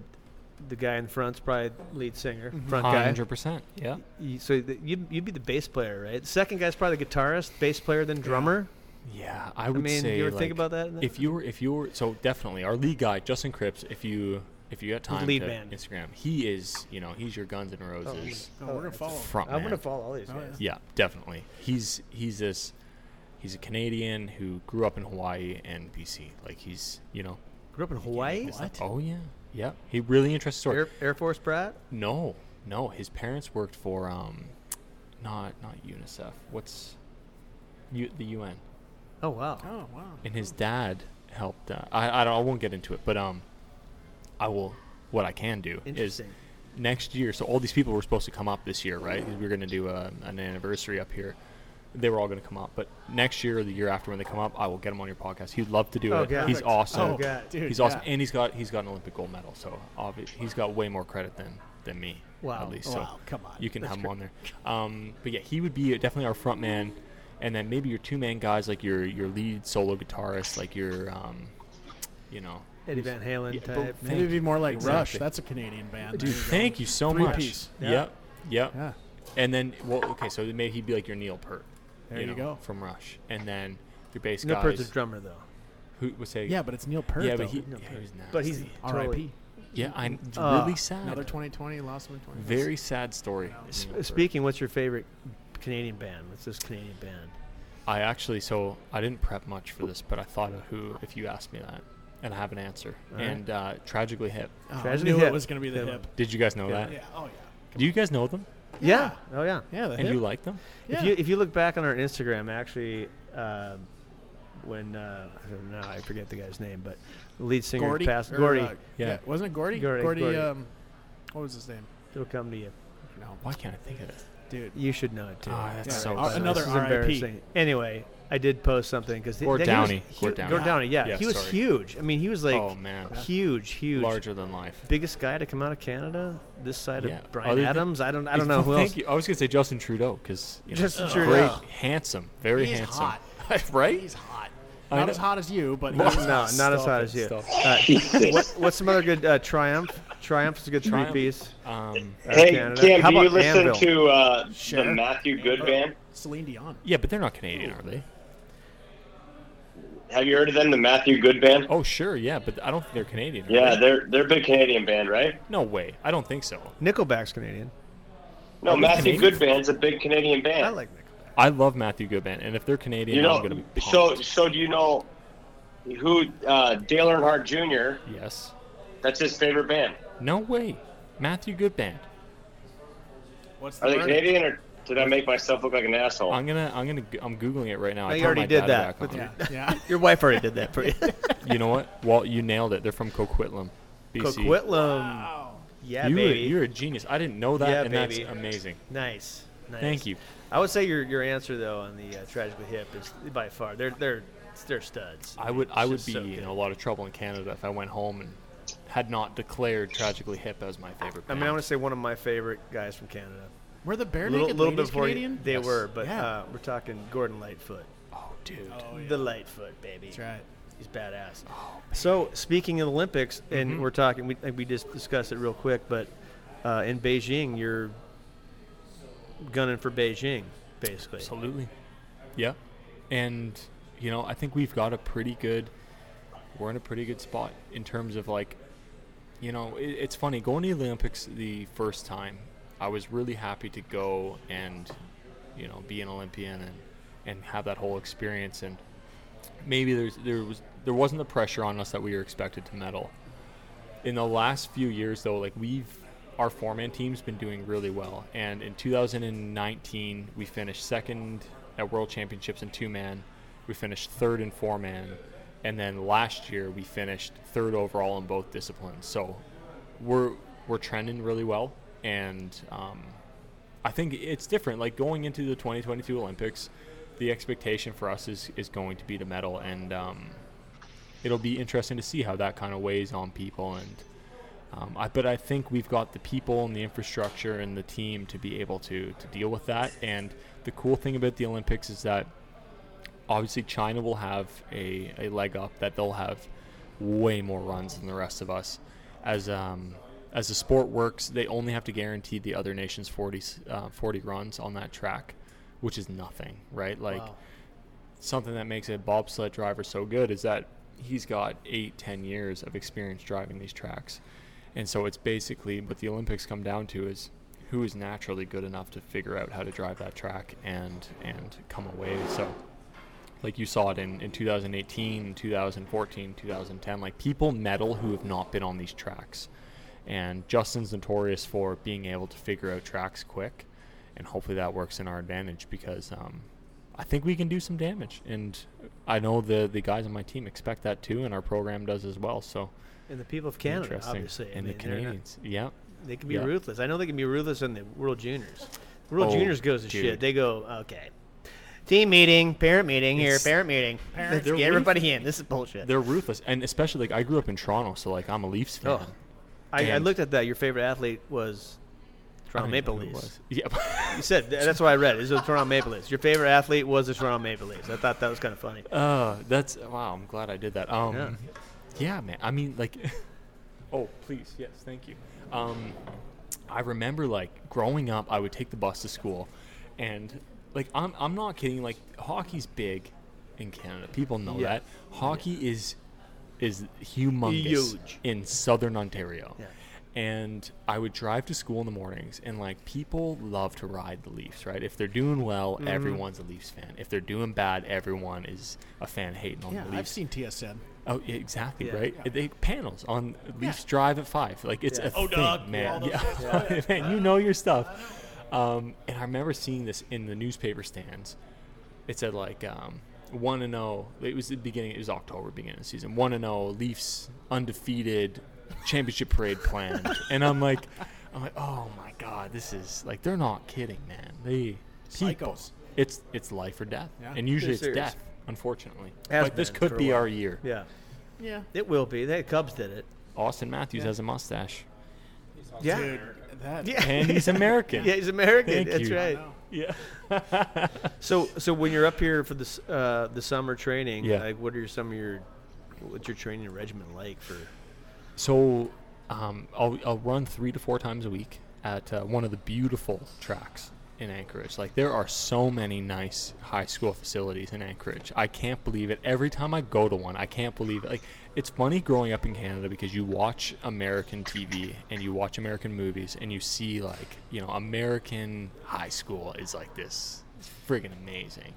the guy in front's probably lead singer, mm-hmm. front guy. Hundred percent. Yeah. You, so the, you'd, you'd be the bass player, right? The second guy's probably the guitarist, bass player, then drummer. Yeah, I I, would mean, say. you ever like, think about that? If you were if you were so definitely our lead guy Justin Kripps. If you if you got time lead to man. Instagram, he is you know he's your Guns N' Roses Oh, oh we're gonna follow. front I'm man. gonna follow all these Oh, guys. Yeah, definitely. He's he's this he's a Canadian who grew up in Hawaii and BC. Like he's you know. Grew up in Hawaii. What? Oh yeah, yeah. He really interesting story. Air, Air Force brat. No, no. His parents worked for um, not not UNICEF. What's U, the UN? Oh wow. Oh wow. And his dad helped. Uh, I I, don't, I won't get into it, but um, I will. What I can do is next year. So all these people were supposed to come up this year, right? We were going to do a, an anniversary up here. They were all going to come up, but next year or the year after when they come up, I will get him on your podcast. He'd love to do Oh, it. God. He's awesome. Oh, God. dude, he's awesome, yeah. and he's got he's got an Olympic gold medal. So obviously he's got way more credit than than me. Wow. At least so Wow, come on. you can That's have him on there. Um, but yeah, he would be definitely our front man, and then maybe your two man guys like your your lead solo guitarist, like your um, you know, Eddie Van Halen Yeah, type. Maybe it'd be more like Rush. That's a Canadian band. dude. There you go. Thank you so Three much. piece. Yeah. Yep, yep. Yeah. And then well, okay, so maybe he'd be like your Neil Peart. There you know, go. from Rush, and then your bass Neil guys. Peart's a drummer though. who would say Yeah, but it's Neil Peart. yeah, though. but he, Neil yeah, Peart. he nasty. But he's R.I.P. yeah, I'm it's Ah. really sad. Another 2020 lost him in 20. Very sad story. S- Speaking, what's your favorite Canadian band? What's this Canadian band? I actually, so I didn't prep much for this, but I thought of who if you asked me that, and I have an answer. All right. And uh, tragically hip. Oh, I knew Hip. it was going to be the Good hip. Did you guys know Yeah. that? Yeah. Oh yeah. Do you guys know them? Yeah. Oh yeah. Yeah, the and hip. you like them? yeah. If you if you look back on our Instagram, actually, uh, when uh, I don't know, I forget the guy's name, but the lead singer Gordy. passed. or, Gordy, uh, Yeah. Wasn't it Gordy? Gordy, Gordy. Gordy. Um, what was his name? it'll come to you. No, Why can't I think of it? dude. You should know it too. Oh, that's Yeah, so another This RIP. embarrassing. Anyway, I did post something because Gord Downie. Gord Downie. Gord Downie. Yeah, Yeah, he was sorry. huge. I mean, he was like oh man, huge, huge. larger than life. Biggest guy to come out of Canada this side Yeah. of Bryan Other than- Adams. I don't. I don't know who Thank else. you. I was gonna say Justin Trudeau because Justin great, Trudeau. handsome, very He's handsome, hot. right? He's hot. Not as hot as you, but Well, No, hot. not as hot as you. Uh, what, what's some other good uh, Triumph? Triumph is a good Triumph. three piece. Um, Uh, Hey, Canada. Cam, How do you about listen Anvil? to uh, Sure. the Matthew Good band? Celine Dion. yeah, but they're not Canadian, are they? Have you heard of them, the Matthew Good band? Oh, sure, yeah, but I don't think they're Canadian. are Yeah, they? they're they're a big Canadian band, right? no way. I don't think so. Nickelback's Canadian. No, Are Matthew Canadian? Good band's a big Canadian band. I like Nickelback. I love Matthew Goodman, and if they're Canadian, you I'm know, gonna be so pumped. so do you know who uh, Dale Earnhardt Jr. yes. That's his favorite band. No way. Matthew Goodband. What's the Are they verdict? Canadian or did I make myself look like an asshole? I'm gonna, I'm gonna, I'm googling it right now. No, I you already my did that back with on. your- Yeah, yeah. Your wife already did that for you. You know what? Walt, you nailed it. They're from Coquitlam, BC. Coquitlam. Wow. Yeah, you baby. Are, you're a genius. I didn't know that, Yeah, and baby. that's amazing. nice. nice. Thank you. I would say your your answer though on the uh, tragically hip is by far they're they're they're studs. I would, It's I would be so in a lot of trouble in Canada if I went home and had not declared Tragically Hip as my favorite. I mean, I want to say one of my favorite guys from Canada. Were the bare little, naked little bit ladies before Canadian? they Yes. were, but Yeah. uh, we're talking Gordon Lightfoot, Oh, dude. Oh, yeah. the Lightfoot baby. That's right. He's badass. Oh, so speaking of the Olympics, and Mhm. we're talking, we we just discussed it real quick, but uh, in Beijing, you're gunning for Beijing, basically. Absolutely. Yeah. And, you know, I think we've got a pretty good, we're in a pretty good spot in terms of like, you know, it, it's funny going to the Olympics the first time. I was really happy to go and, you know, be an Olympian and, and have that whole experience. And maybe there's, there was, there wasn't the pressure on us that we were expected to medal. In the last few years, though, like we've, our four-man team's been doing really well. And in 2019, we finished second at World Championships in two-man. We finished third in four-man, and then last year we finished third overall in both disciplines. So we're we're trending really well, and um, I think it's different. Like going into the 2022 Olympics, the expectation for us is is going to be to medal, and um, it'll be interesting to see how that kind of weighs on people. And um, I, but I think we've got the people and the infrastructure and the team to be able to to deal with that. And the cool thing about the Olympics is that obviously China will have a, a leg up that they'll have way more runs than the rest of us. As um, as the sport works, they only have to guarantee the other nations 40, s- uh, 40 runs on that track, which is nothing, right? Like Wow. something that makes a bobsled driver so good is that he's got eight, ten years of experience driving these tracks. And so it's basically what the Olympics come down to is who is naturally good enough to figure out how to drive that track and and come away. So like you saw it in, in 2018, 2014, 2010, like people medal who have not been on these tracks. And Justin's notorious for being able to figure out tracks quick, and hopefully that works in our advantage because um, I think we can do some damage. And I know the the guys on my team expect that too, and our program does as well. So And the people of Canada, obviously, I and mean, the they're not- Canadians, yeah. they can be Yeah. ruthless. I know they can be ruthless in the World Juniors. World Oh, Juniors goes to shit. They go okay. Team meeting, parent meeting here, It's- parent meeting. Let's They're get everybody in. This is bullshit. They're ruthless, and especially like I grew up in Toronto, so like I'm a Leafs fan. Oh, I, I looked at that. Your favorite athlete was Toronto Maple even know who it Leafs. Yeah. You said that's what I read. It was the Toronto Maple Leafs. Your favorite athlete was the Toronto Maple Leafs. I thought that was kind of funny. Uh, that's wow. I'm glad I did that. Um, Yeah. yeah, man. I mean, like, oh, please, yes, thank you. Um, I remember like growing up, I would take the bus to school, and like I'm I'm not kidding. Like hockey's big in Canada. People know Yeah. that hockey is is humongous Huge. in southern Ontario. Yeah. And I would drive to school in the mornings, and like people love to ride the Leafs, right? If they're doing well, Mm-hmm. everyone's a Leafs fan. If they're doing bad, everyone is a fan hating on Yeah, the Leafs. I've seen TSN. Oh, yeah, exactly, Yeah. right? They panels on Leafs Drive at five. Like it's Yeah. a Oh, thing, dog, man. Yeah, man, you know your stuff. Um, and I remember seeing this in the newspaper stands. It said like um, one and zero. It was the beginning. It was October, beginning of the season. One and zero. Leafs undefeated, championship parade planned. and I'm like, I'm like, oh my god, this is like they're not kidding, man. They people, Psychos. it's it's life or death, Yeah. and usually it's serious. death, unfortunately. Has but this been could a be while. our year. Yeah, Yeah. it will be. The Cubs did it. Auston Matthews has a mustache, He's Yeah. Dude, that. Yeah, and he's American. yeah, he's American. Thank That's you. right. know. Yeah. So, so when you're up here for this uh, the summer training, Yeah. like what are some of your what's your training regimen like for? So um, I'll, I'll run three to four times a week at uh, one of the beautiful tracks in Anchorage. Like there are so many nice high school facilities in Anchorage. I can't believe it. Every time I go to one, I can't believe it. Like it's funny growing up in Canada because you watch American TV and you watch American movies and you see like you know American high school is like this it's friggin' amazing.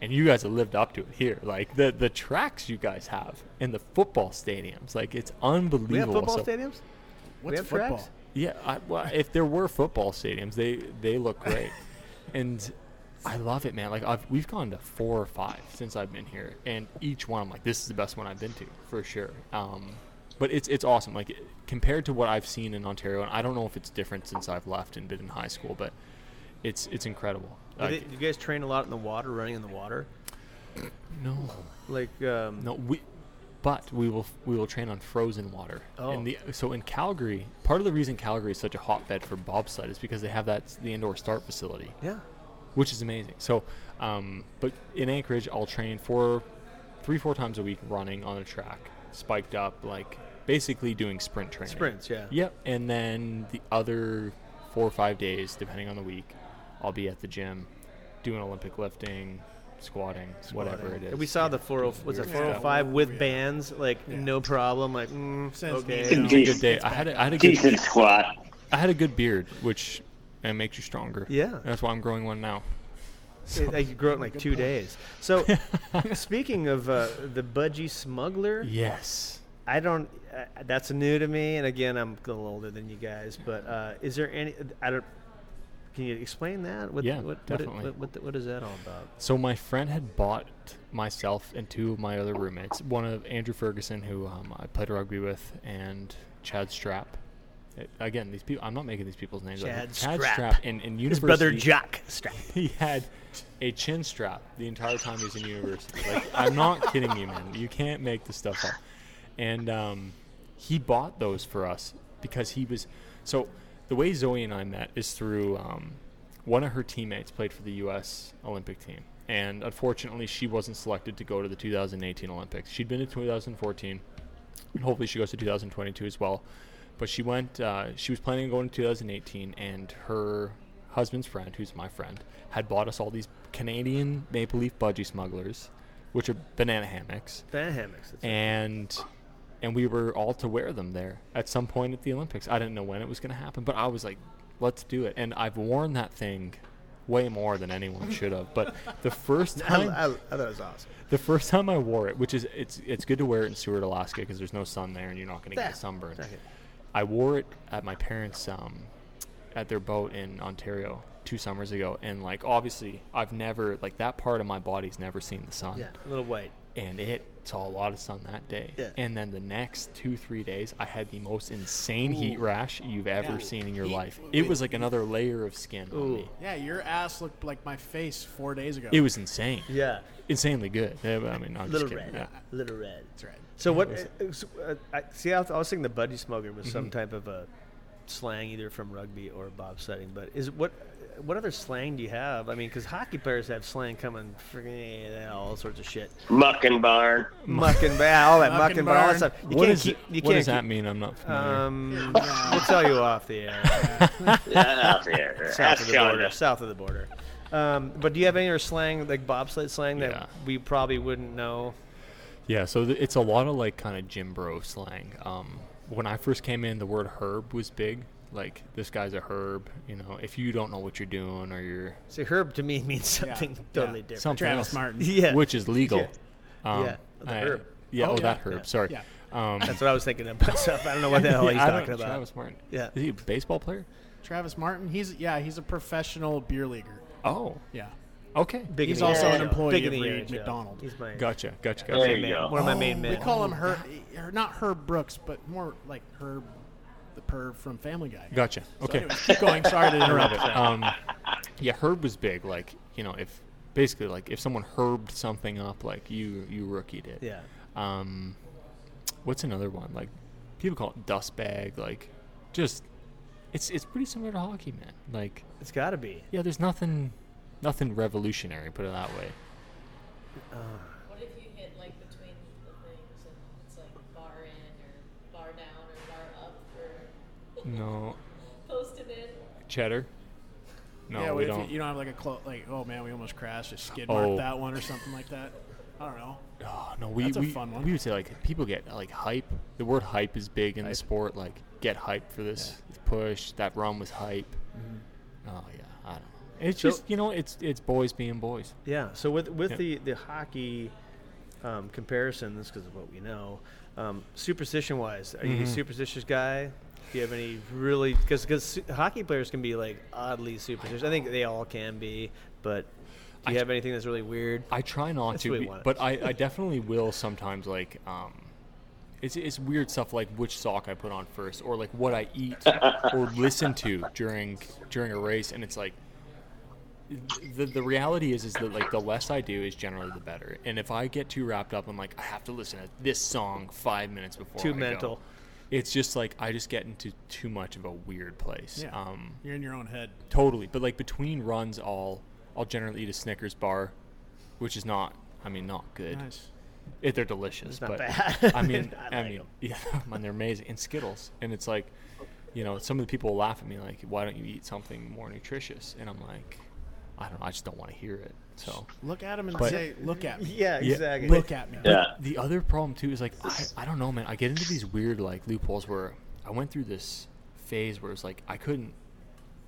And you guys have lived up to it here. Like the the tracks you guys have and the football stadiums, like it's unbelievable. We have football So- stadiums. What's have football? tracks? yeah, I, well, if there were football stadiums, they they look great, and I love it, man. Like I've, we've gone to four or five since I've been here, and each one I'm like, this is the best one I've been to for sure. Um, but it's it's awesome. Like compared to what I've seen in Ontario, and I don't know if it's different since I've left and been in high school, but it's it's incredible. Do, they- Like, do you guys train a lot in the water, running in the water? no, Like, um, No, we, but we will we will train on frozen water. Oh. The so in Calgary, part of the reason Calgary is such a hotbed for bobsled is because they have that the indoor start facility, yeah. Which is amazing. So, um, but in Anchorage, I'll train for three four times a week running on a track, spiked up, like basically doing sprint training. Sprints, yeah. Yep, and then the other four or five days, depending on the week, I'll be at the gym doing Olympic lifting, squatting, whatever it is. And we saw the 40 was it 405 with bands, like no problem. Like, mm, okay. Nino. It was a good day. I had a, I had a good Decent squat. I had a good beard, which uh, makes you stronger. Yeah. that's why I'm growing one now. It- like you grow it in like two days. So, speaking of uh, the budgie smuggler, Yes. I don't. Uh, that's new to me, and again, I'm a little older than you guys. But uh, is there any? I don't. Can you explain that? What, Yeah, what, what, definitely. what, what, what is that all about? So my friend had bought myself and two of my other roommates, one of Andrew Ferguson, who um, I played rugby with, and Chad Strap. Again, these people. I'm not making these people's names. up. Chad Chad Strap. Strap in, in His brother Jock Strap. he had a chin strap the entire time he was in university. Like, I'm not kidding you, man. You can't make this stuff up. And um, he bought those for us because he was. So, the way Zoe and I met is through um, one of her teammates played for the U.S. Olympic team. And unfortunately, she wasn't selected to go to the 2018 Olympics. She'd been to 2014, and hopefully she goes to 2022 as well. But she went. Uh, she was planning on going to 2018, and her husband's friend, who's my friend, had bought us all these Canadian maple leaf budgie smugglers, which are banana hammocks, Van hammocks. and and we were all to wear them there at some point at the Olympics. I didn't know when it was going to happen, but I was like, "Let's do it!" And I've worn that thing way more than anyone should have. But the first time, I, I thought it was awesome. the first time I wore it, which is it's it's good to wear it in Seward, Alaska, because there's no sun there and you're not going to get Yeah. a sunburn. Okay. I wore it at my parents' um, at their boat in Ontario two summers ago, and like obviously I've never like that part of my body's never seen the sun, Yeah, a little white. and it saw a lot of sun that day. Yeah. And then the next two three days, I had the most insane heat rash you've ever Yeah. seen in your Heat- life. It was like another layer of skin on me. Yeah, your ass looked like my face four days ago. It was insane, Yeah, insanely good. Yeah, I mean, I'm little just kidding. red. Yeah. Little red. It's right. So what? Uh, so, uh, I, see, I was, I was thinking the budgie smuggler was some type of a slang, either from rugby or bobsledding. But is what? What other slang do you have? I mean, because hockey players have slang coming, friggin' eh, all sorts of shit, Muck and barn. muck and ba- all that Muck muck and and ba- all that stuff. You What can't is keep. You what can't does that mean? I'm not familiar. Um, we'll tell you off the air. Yeah, yeah. south Ask of the border. South of the border. Um, but do you have any other slang, like bobsled slang, that Yeah. we probably wouldn't know? Yeah, so th- it's a lot of like kind of gym bro slang. Um, when I first came in, the word herb was big. Like this guy's a herb. You know, if you don't know what you're doing or you're See, herb to me means something Yeah. totally Yeah. different. something Travis else, Martin. Yeah. which is legal. Yeah. Um, Yeah, the I- herb. Yeah, Oh, oh, yeah. that herb. Yeah. Sorry. Yeah. Um, That's what I was thinking of myself. I don't know what the hell he's I don't- talking about. Travis Martin. Yeah. Is he a baseball player? Travis Martin. He's yeah, he's a professional beer leaguer. Oh, Yeah. Okay. Big He's also NHL. an employee Big of in Reed NHL. McDonald. He's my Gotcha. Gotcha. There you man, go. one of my main men. We call him Herb, or not Herb Brooks, but more like Herb, the perv from Family Guy. Gotcha. So Okay. anyways, keep going. Sorry to interrupt. um, yeah, Herb was big. Like, you know, if basically like if someone herbed something up, like you you rookied it. Yeah. Um, what's another one? Like people call it dust bag. Like just it's it's pretty similar to hockey, man. Like It's got to be. yeah, there's nothing nothing revolutionary. Put it that way. What if you hit like between the things and it's like bar in or bar down or bar up or No posted in? cheddar. No, yeah, we if don't. You, you don't have like a clo- like oh man, we almost crashed. Just skid Oh. that one or something like that. I don't know. Oh, no, we That's a we, fun one. we would say like people get like hype. The word hype is big in the sport. Like get hype for this push. That run was hype. Mm-hmm. Oh yeah, I don't know. It's So- just you know it's it's boys being boys. Yeah. So with with Yeah. the the hockey um, comparisons, because of what we know, um, superstition wise, are you a Mhm. superstitious guy? Do you have any really? Because because hockey players can be like oddly superstitious. I think they all can be, but do you I- have anything that's really weird? I try not That's to, be- but I, I definitely will sometimes. Like, um, it's it's weird stuff like which sock I put on first, or like what I eat or listen to during during a race, and it's like. The, the reality is is that like the less I do is generally the better, and if I get too wrapped up, I'm like I have to listen to this song five minutes before Too I go. mental. It's just like I just get into too much of a weird place. Yeah. Um, You're in your own head. Totally, but like between runs, I'll I'll generally eat a Snickers bar, which is not, I mean, not good. Nice. It, they're delicious, It's not but bad. I mean, I I, like mean, 'em. yeah, man, they're amazing. And Skittles, and it's like, you know, some of the people laugh at me like, "Why don't you eat something more nutritious?" And I'm like, I don't know, I just don't want to hear it. So Look at him and But- say, "Look at me. Yeah, Yeah, exactly. Look at me." Yeah. the other problem too is like I, I don't know, man. I get into these weird like loopholes where I went through this phase where it's like I couldn't,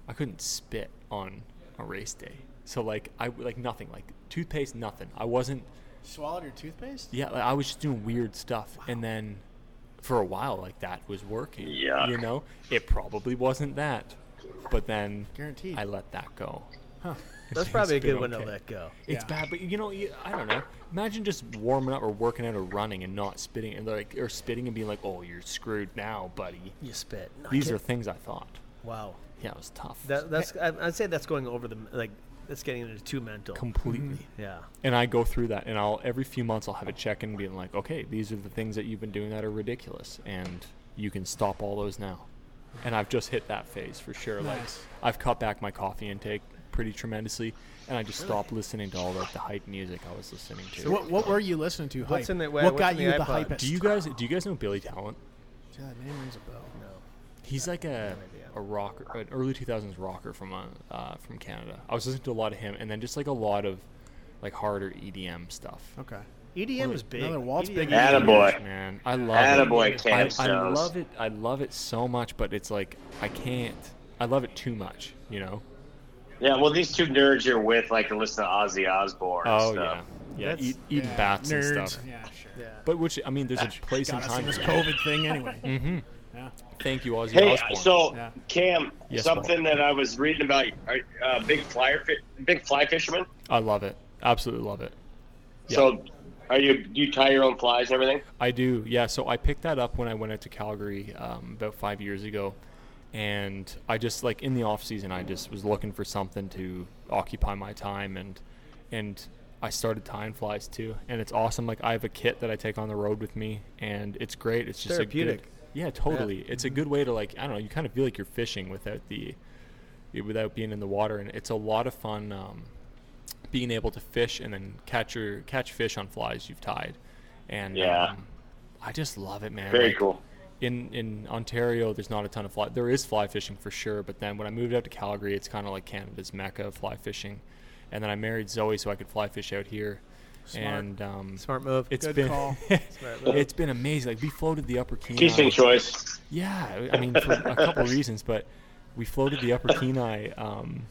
I couldn't spit on a race day. So like I like nothing, like toothpaste, nothing. I wasn't. Swallowed your toothpaste? Yeah, like, I was just doing weird stuff, and then for a while, like that was working. Yeah, You know, it probably wasn't that, but then Guaranteed. I let that go. Huh. That's It's probably a good one to let go. It's Yeah. bad, but you know, you, I don't know. Imagine just warming up or working out or running and not spitting and like or spitting and being like, "Oh, you're screwed now, buddy." You spit. No, These are things I thought. wow. Yeah, it was tough. That, that's I- I'd say that's going over the like that's getting into too mental. completely. Mm-hmm. yeah. And I go through that, and I'll every few months I'll have a check in, being like, "Okay, these are the things that you've been doing that are ridiculous, and you can stop all those now." And I've just hit that phase for sure. Like I've cut back my coffee intake pretty tremendously, and I just stopped listening to all like the hype music I was listening to. So what, what were you listening to? What's hype? in the- what what's got in the you the iPod? hype? do you guys do you guys know Billy Talent? Yeah, that name rings a bell. No. He's like a idea. a rocker, an early 2000s rocker from uh, uh, from Canada. I was listening to a lot of him, and then just like a lot of like harder EDM stuff. Okay. EDM is big. Another Walt's EDM big is Attaboy. Man, I love Attaboy, it. Cam I, I love it. I love it so much, but it's like I can't. I love it too much. You know. Yeah, well, these two nerds you're with like to listen to Ozzy Osbourne. Oh stuff. yeah, yeah. That's- Eat, eating Yeah, bats and stuff. Yeah, sure. Yeah. But which I mean, there's a place and Got time. this. COVID thing anyway. mm-hmm. Yeah. Thank you, Ozzy Hey, Osbourne. so Yeah. Cam, Yes, something that I was reading about, are, uh, big flyer, big fly fisherman. I love it. Absolutely love it. Yeah. So, are you do you tie your own flies and everything? I do, yeah. So I picked that up when I went out to Calgary um, about five years ago, and I just like in the off season, I just was looking for something to occupy my time, and and I started tying flies too, and it's awesome. Like I have a kit that I take on the road with me, and it's great. It's just a Therapeutic. good, yeah, totally. It's a good way to like I don't know. You kind of feel like you're fishing without the without being in the water, and it's a lot of fun. Um, being able to fish and then catch your catch fish on flies you've tied, and Yeah. um, I just love it, man. Very Like, cool. In in Ontario, there's not a ton of fly. There is fly fishing for sure, but then when I moved out to Calgary, it's kind of like Canada's mecca of fly fishing. And then I married Zoe, so I could fly fish out here. Smart. And um, Smart move. it's Good been call. Smart move. it's been amazing. Like we floated the Upper Kenai. Teaching choice. Yeah, I mean for a couple of reasons, but we floated the Upper Kenai um,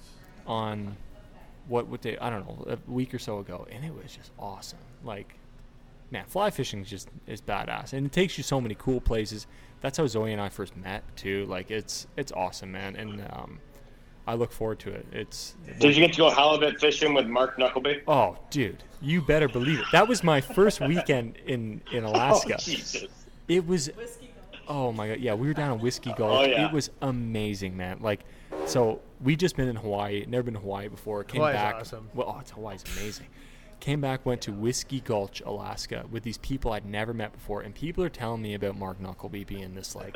on what what day? I don't know, a week or so ago, and it was just awesome. Like, man, fly fishing is just is badass, and it takes you so many cool places. That's how Zoe and I first met too. Like, it's it's awesome, man, and um, I look forward to it. It's Did you get to go halibut fishing with Mark Knuckleby? oh, dude, you better believe it. That was my first weekend in in Alaska. Oh, Jesus. It was Oh my god, yeah, we were down in Whiskey Gulch. Oh, yeah. It was amazing, man. Like, so we just been in Hawaii. Never been to Hawaii before. Came Hawaii's back. awesome. Well, oh, it's Hawaii's amazing. Came back, went to Whiskey Gulch, Alaska, with these people I'd never met before, and people are telling me about Mark Knuckleby being this like,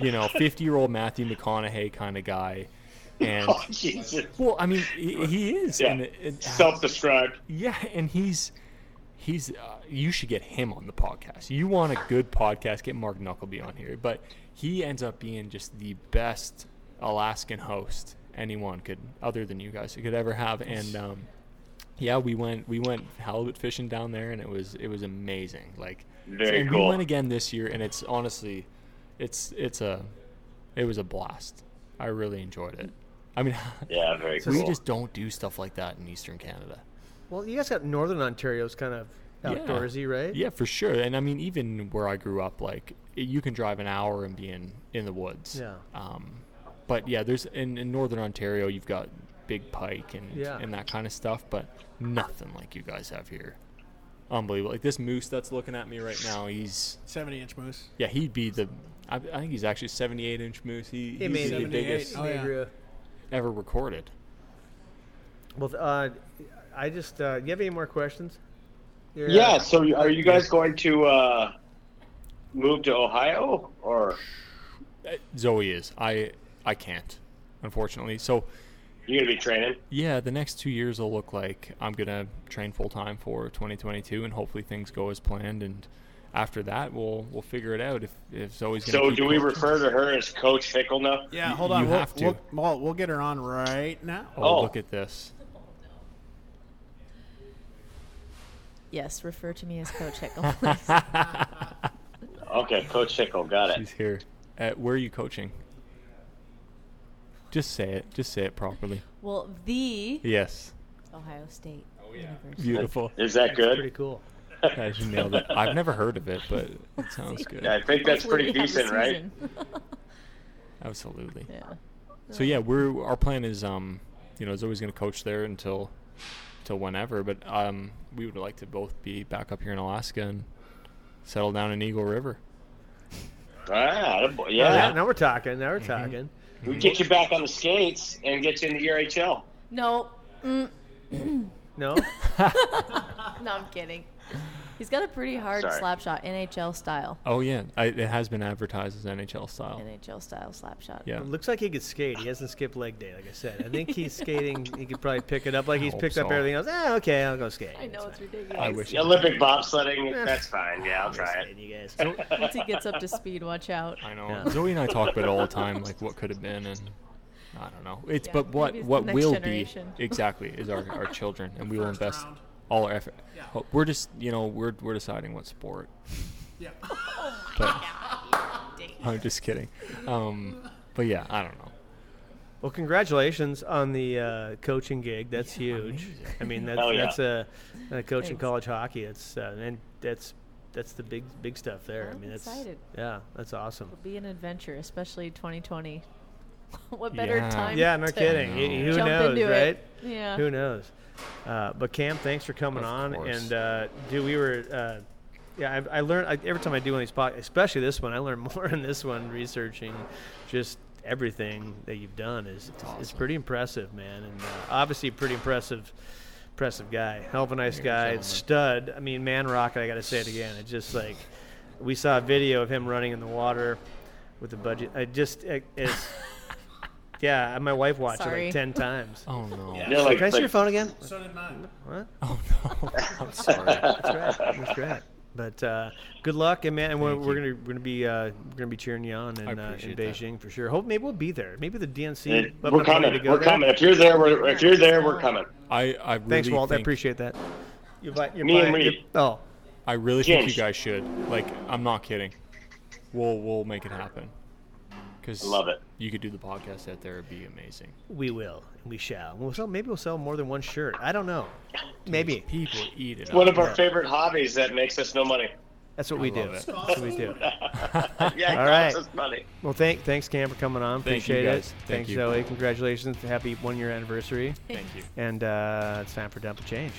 you know, fifty-year-old Matthew McConaughey kind of guy, and Oh, Jesus. well, I mean, he, he is. Yeah. It- Self-described. yeah, and he's he's uh, you should get him on the podcast. You want a good podcast, get Mark Knuckleby on here. But he ends up being just the best Alaskan host anyone could, other than you guys, could ever have. And um, yeah, we went we went halibut fishing down there, and it was it was amazing. Like, Very and cool. we went again this year, and it's honestly, it's it's a it was a blast. I really enjoyed it. I mean, Yeah, very cool. we just don't do stuff like that in Eastern Canada. Well, you guys got Northern Ontario's kind of Yeah. outdoorsy, right? Yeah, for sure. And I mean, even where I grew up, like you can drive an hour and be in in the woods. Yeah. Um, but yeah, there's in, in northern Ontario, you've got big pike and Yeah. and that kind of stuff, but nothing like you guys have here. Unbelievable. Like this moose that's looking at me right now, he's 70 inch moose. yeah, he'd be the. I, I think he's actually 78 inch moose. He, He he'd made the biggest Oh, yeah. Ever recorded. Well, uh, I just. Uh, you have any more questions? You're, Yeah. uh, So, are you guys going to uh, move to Ohio or Uh, Zoe is. I I can't, unfortunately. So you gonna be training? Yeah, the next two years will look like I'm gonna train full time for 2022, and hopefully things go as planned. And after that, we'll we'll figure it out if if Zoe's gonna. So, keep do we coaching. refer to her as Coach Fickle now? Yeah, You- hold you on. We'll, have to. We'll, we'll, we'll get her on right now. Oh, Oh. look at this. Yes, refer to me as Coach Hickel, please. Okay, Coach Fickle, got it. She's here. Uh, where are you coaching? Just say it. Just say it properly. well, the Yes. Ohio State University. Beautiful. Is that good? Pretty good? cool. Guys, you nailed it. I've never heard of it, but it sounds good. I think that's Hopefully pretty we have a decent, right? season. Absolutely. yeah. So yeah, we're our plan is um, you know, Zoe's gonna coach there until till whenever, but um, we would like to both be back up here in Alaska and settle down in Eagle River. Ah, Oh, yeah. yeah. Now we're talking. Now we're Mm-hmm. talking. We get you back on the skates and get you in the ERHL. No. Mm, No. no, I'm kidding. He's got a pretty hard Sorry. slap shot, NHL style. Oh yeah, I, it has been advertised as NHL style. NHL style slap shot. Yeah. It looks like he could skate. He hasn't skipped leg day, like I said. I think he's skating. He could probably pick it up like he's hope picked up everything else. Ah, okay, I'll go skate. I know it's ridiculous. I wish. Olympic bobsledding, that's fine. Yeah, I'll try it. You guys. Once he gets up to speed, watch out. I know. Yeah. Zoe and I talk about it all the time, like what could have been, and I don't know. It's Yeah, but what it's what will generation. be exactly is our, our children, and we will invest round. All our effort. Yeah. We're just you know we're we're deciding what sport. Yeah. But I'm just kidding. Um, but yeah, I don't know. Well, congratulations on the uh, coaching gig. That's huge. I mean, that's, Hell yeah. that's a, uh coaching Thanks. college hockey. It's uh, and that's that's the big big stuff there. I I'm mean, that's excited. yeah, that's awesome. It'll be an adventure, especially 2020. what better Yeah. time? Yeah, no to kidding. Y- know. Who jump knows, into right? it. Yeah. Who knows? Uh, but Cam, thanks for coming Of on. course. And uh, dude, we were. Uh, yeah, I, I learned I, every time I do one of these podcasts, especially this one. I learn more in this one researching just everything that you've done is it's, awesome. pretty impressive, man. And uh, obviously, pretty impressive, impressive guy. Hell of a nice guy, stud. I mean, man, rocket. I got to say it again. It's just like we saw a video of him running in the water with the budget. I just it, it's. Yeah, my wife watched it like ten times. Oh no. They're like, Can I see like- your phone again? So did mine. What? Oh no. I'm sorry. That's right. That's right. But uh, good luck, and man, and we're, we're you. gonna we're gonna be uh, we're gonna be cheering you on in, uh, in appreciate that. Beijing for sure. Hope maybe we'll be there. Maybe the DNC. We're let enough money coming. to go We're there. coming. If you're there, we're, if you're there, we're coming. I I really Thanks, Walt. I think, appreciate that. You buy, you're Me and Reed. you're- Oh, I really think you guys should. Like, I'm not kidding. We'll we'll make it happen. Cause Love it. You could do the podcast out there. It'd be amazing. we will. We shall. We'll sell. Maybe we'll sell more than one shirt. I don't know. Maybe People eat it. One of our Yeah. favorite hobbies that makes us no money. that's what we do. That's what we do. yeah, it All right. money. Well, thank thanks Cam for coming on. Thank you, Appreciate guys. it. Thank Thanks you. Zoe. Congratulations. Happy one year anniversary. Thank you. And uh, it's time for Dump and Change.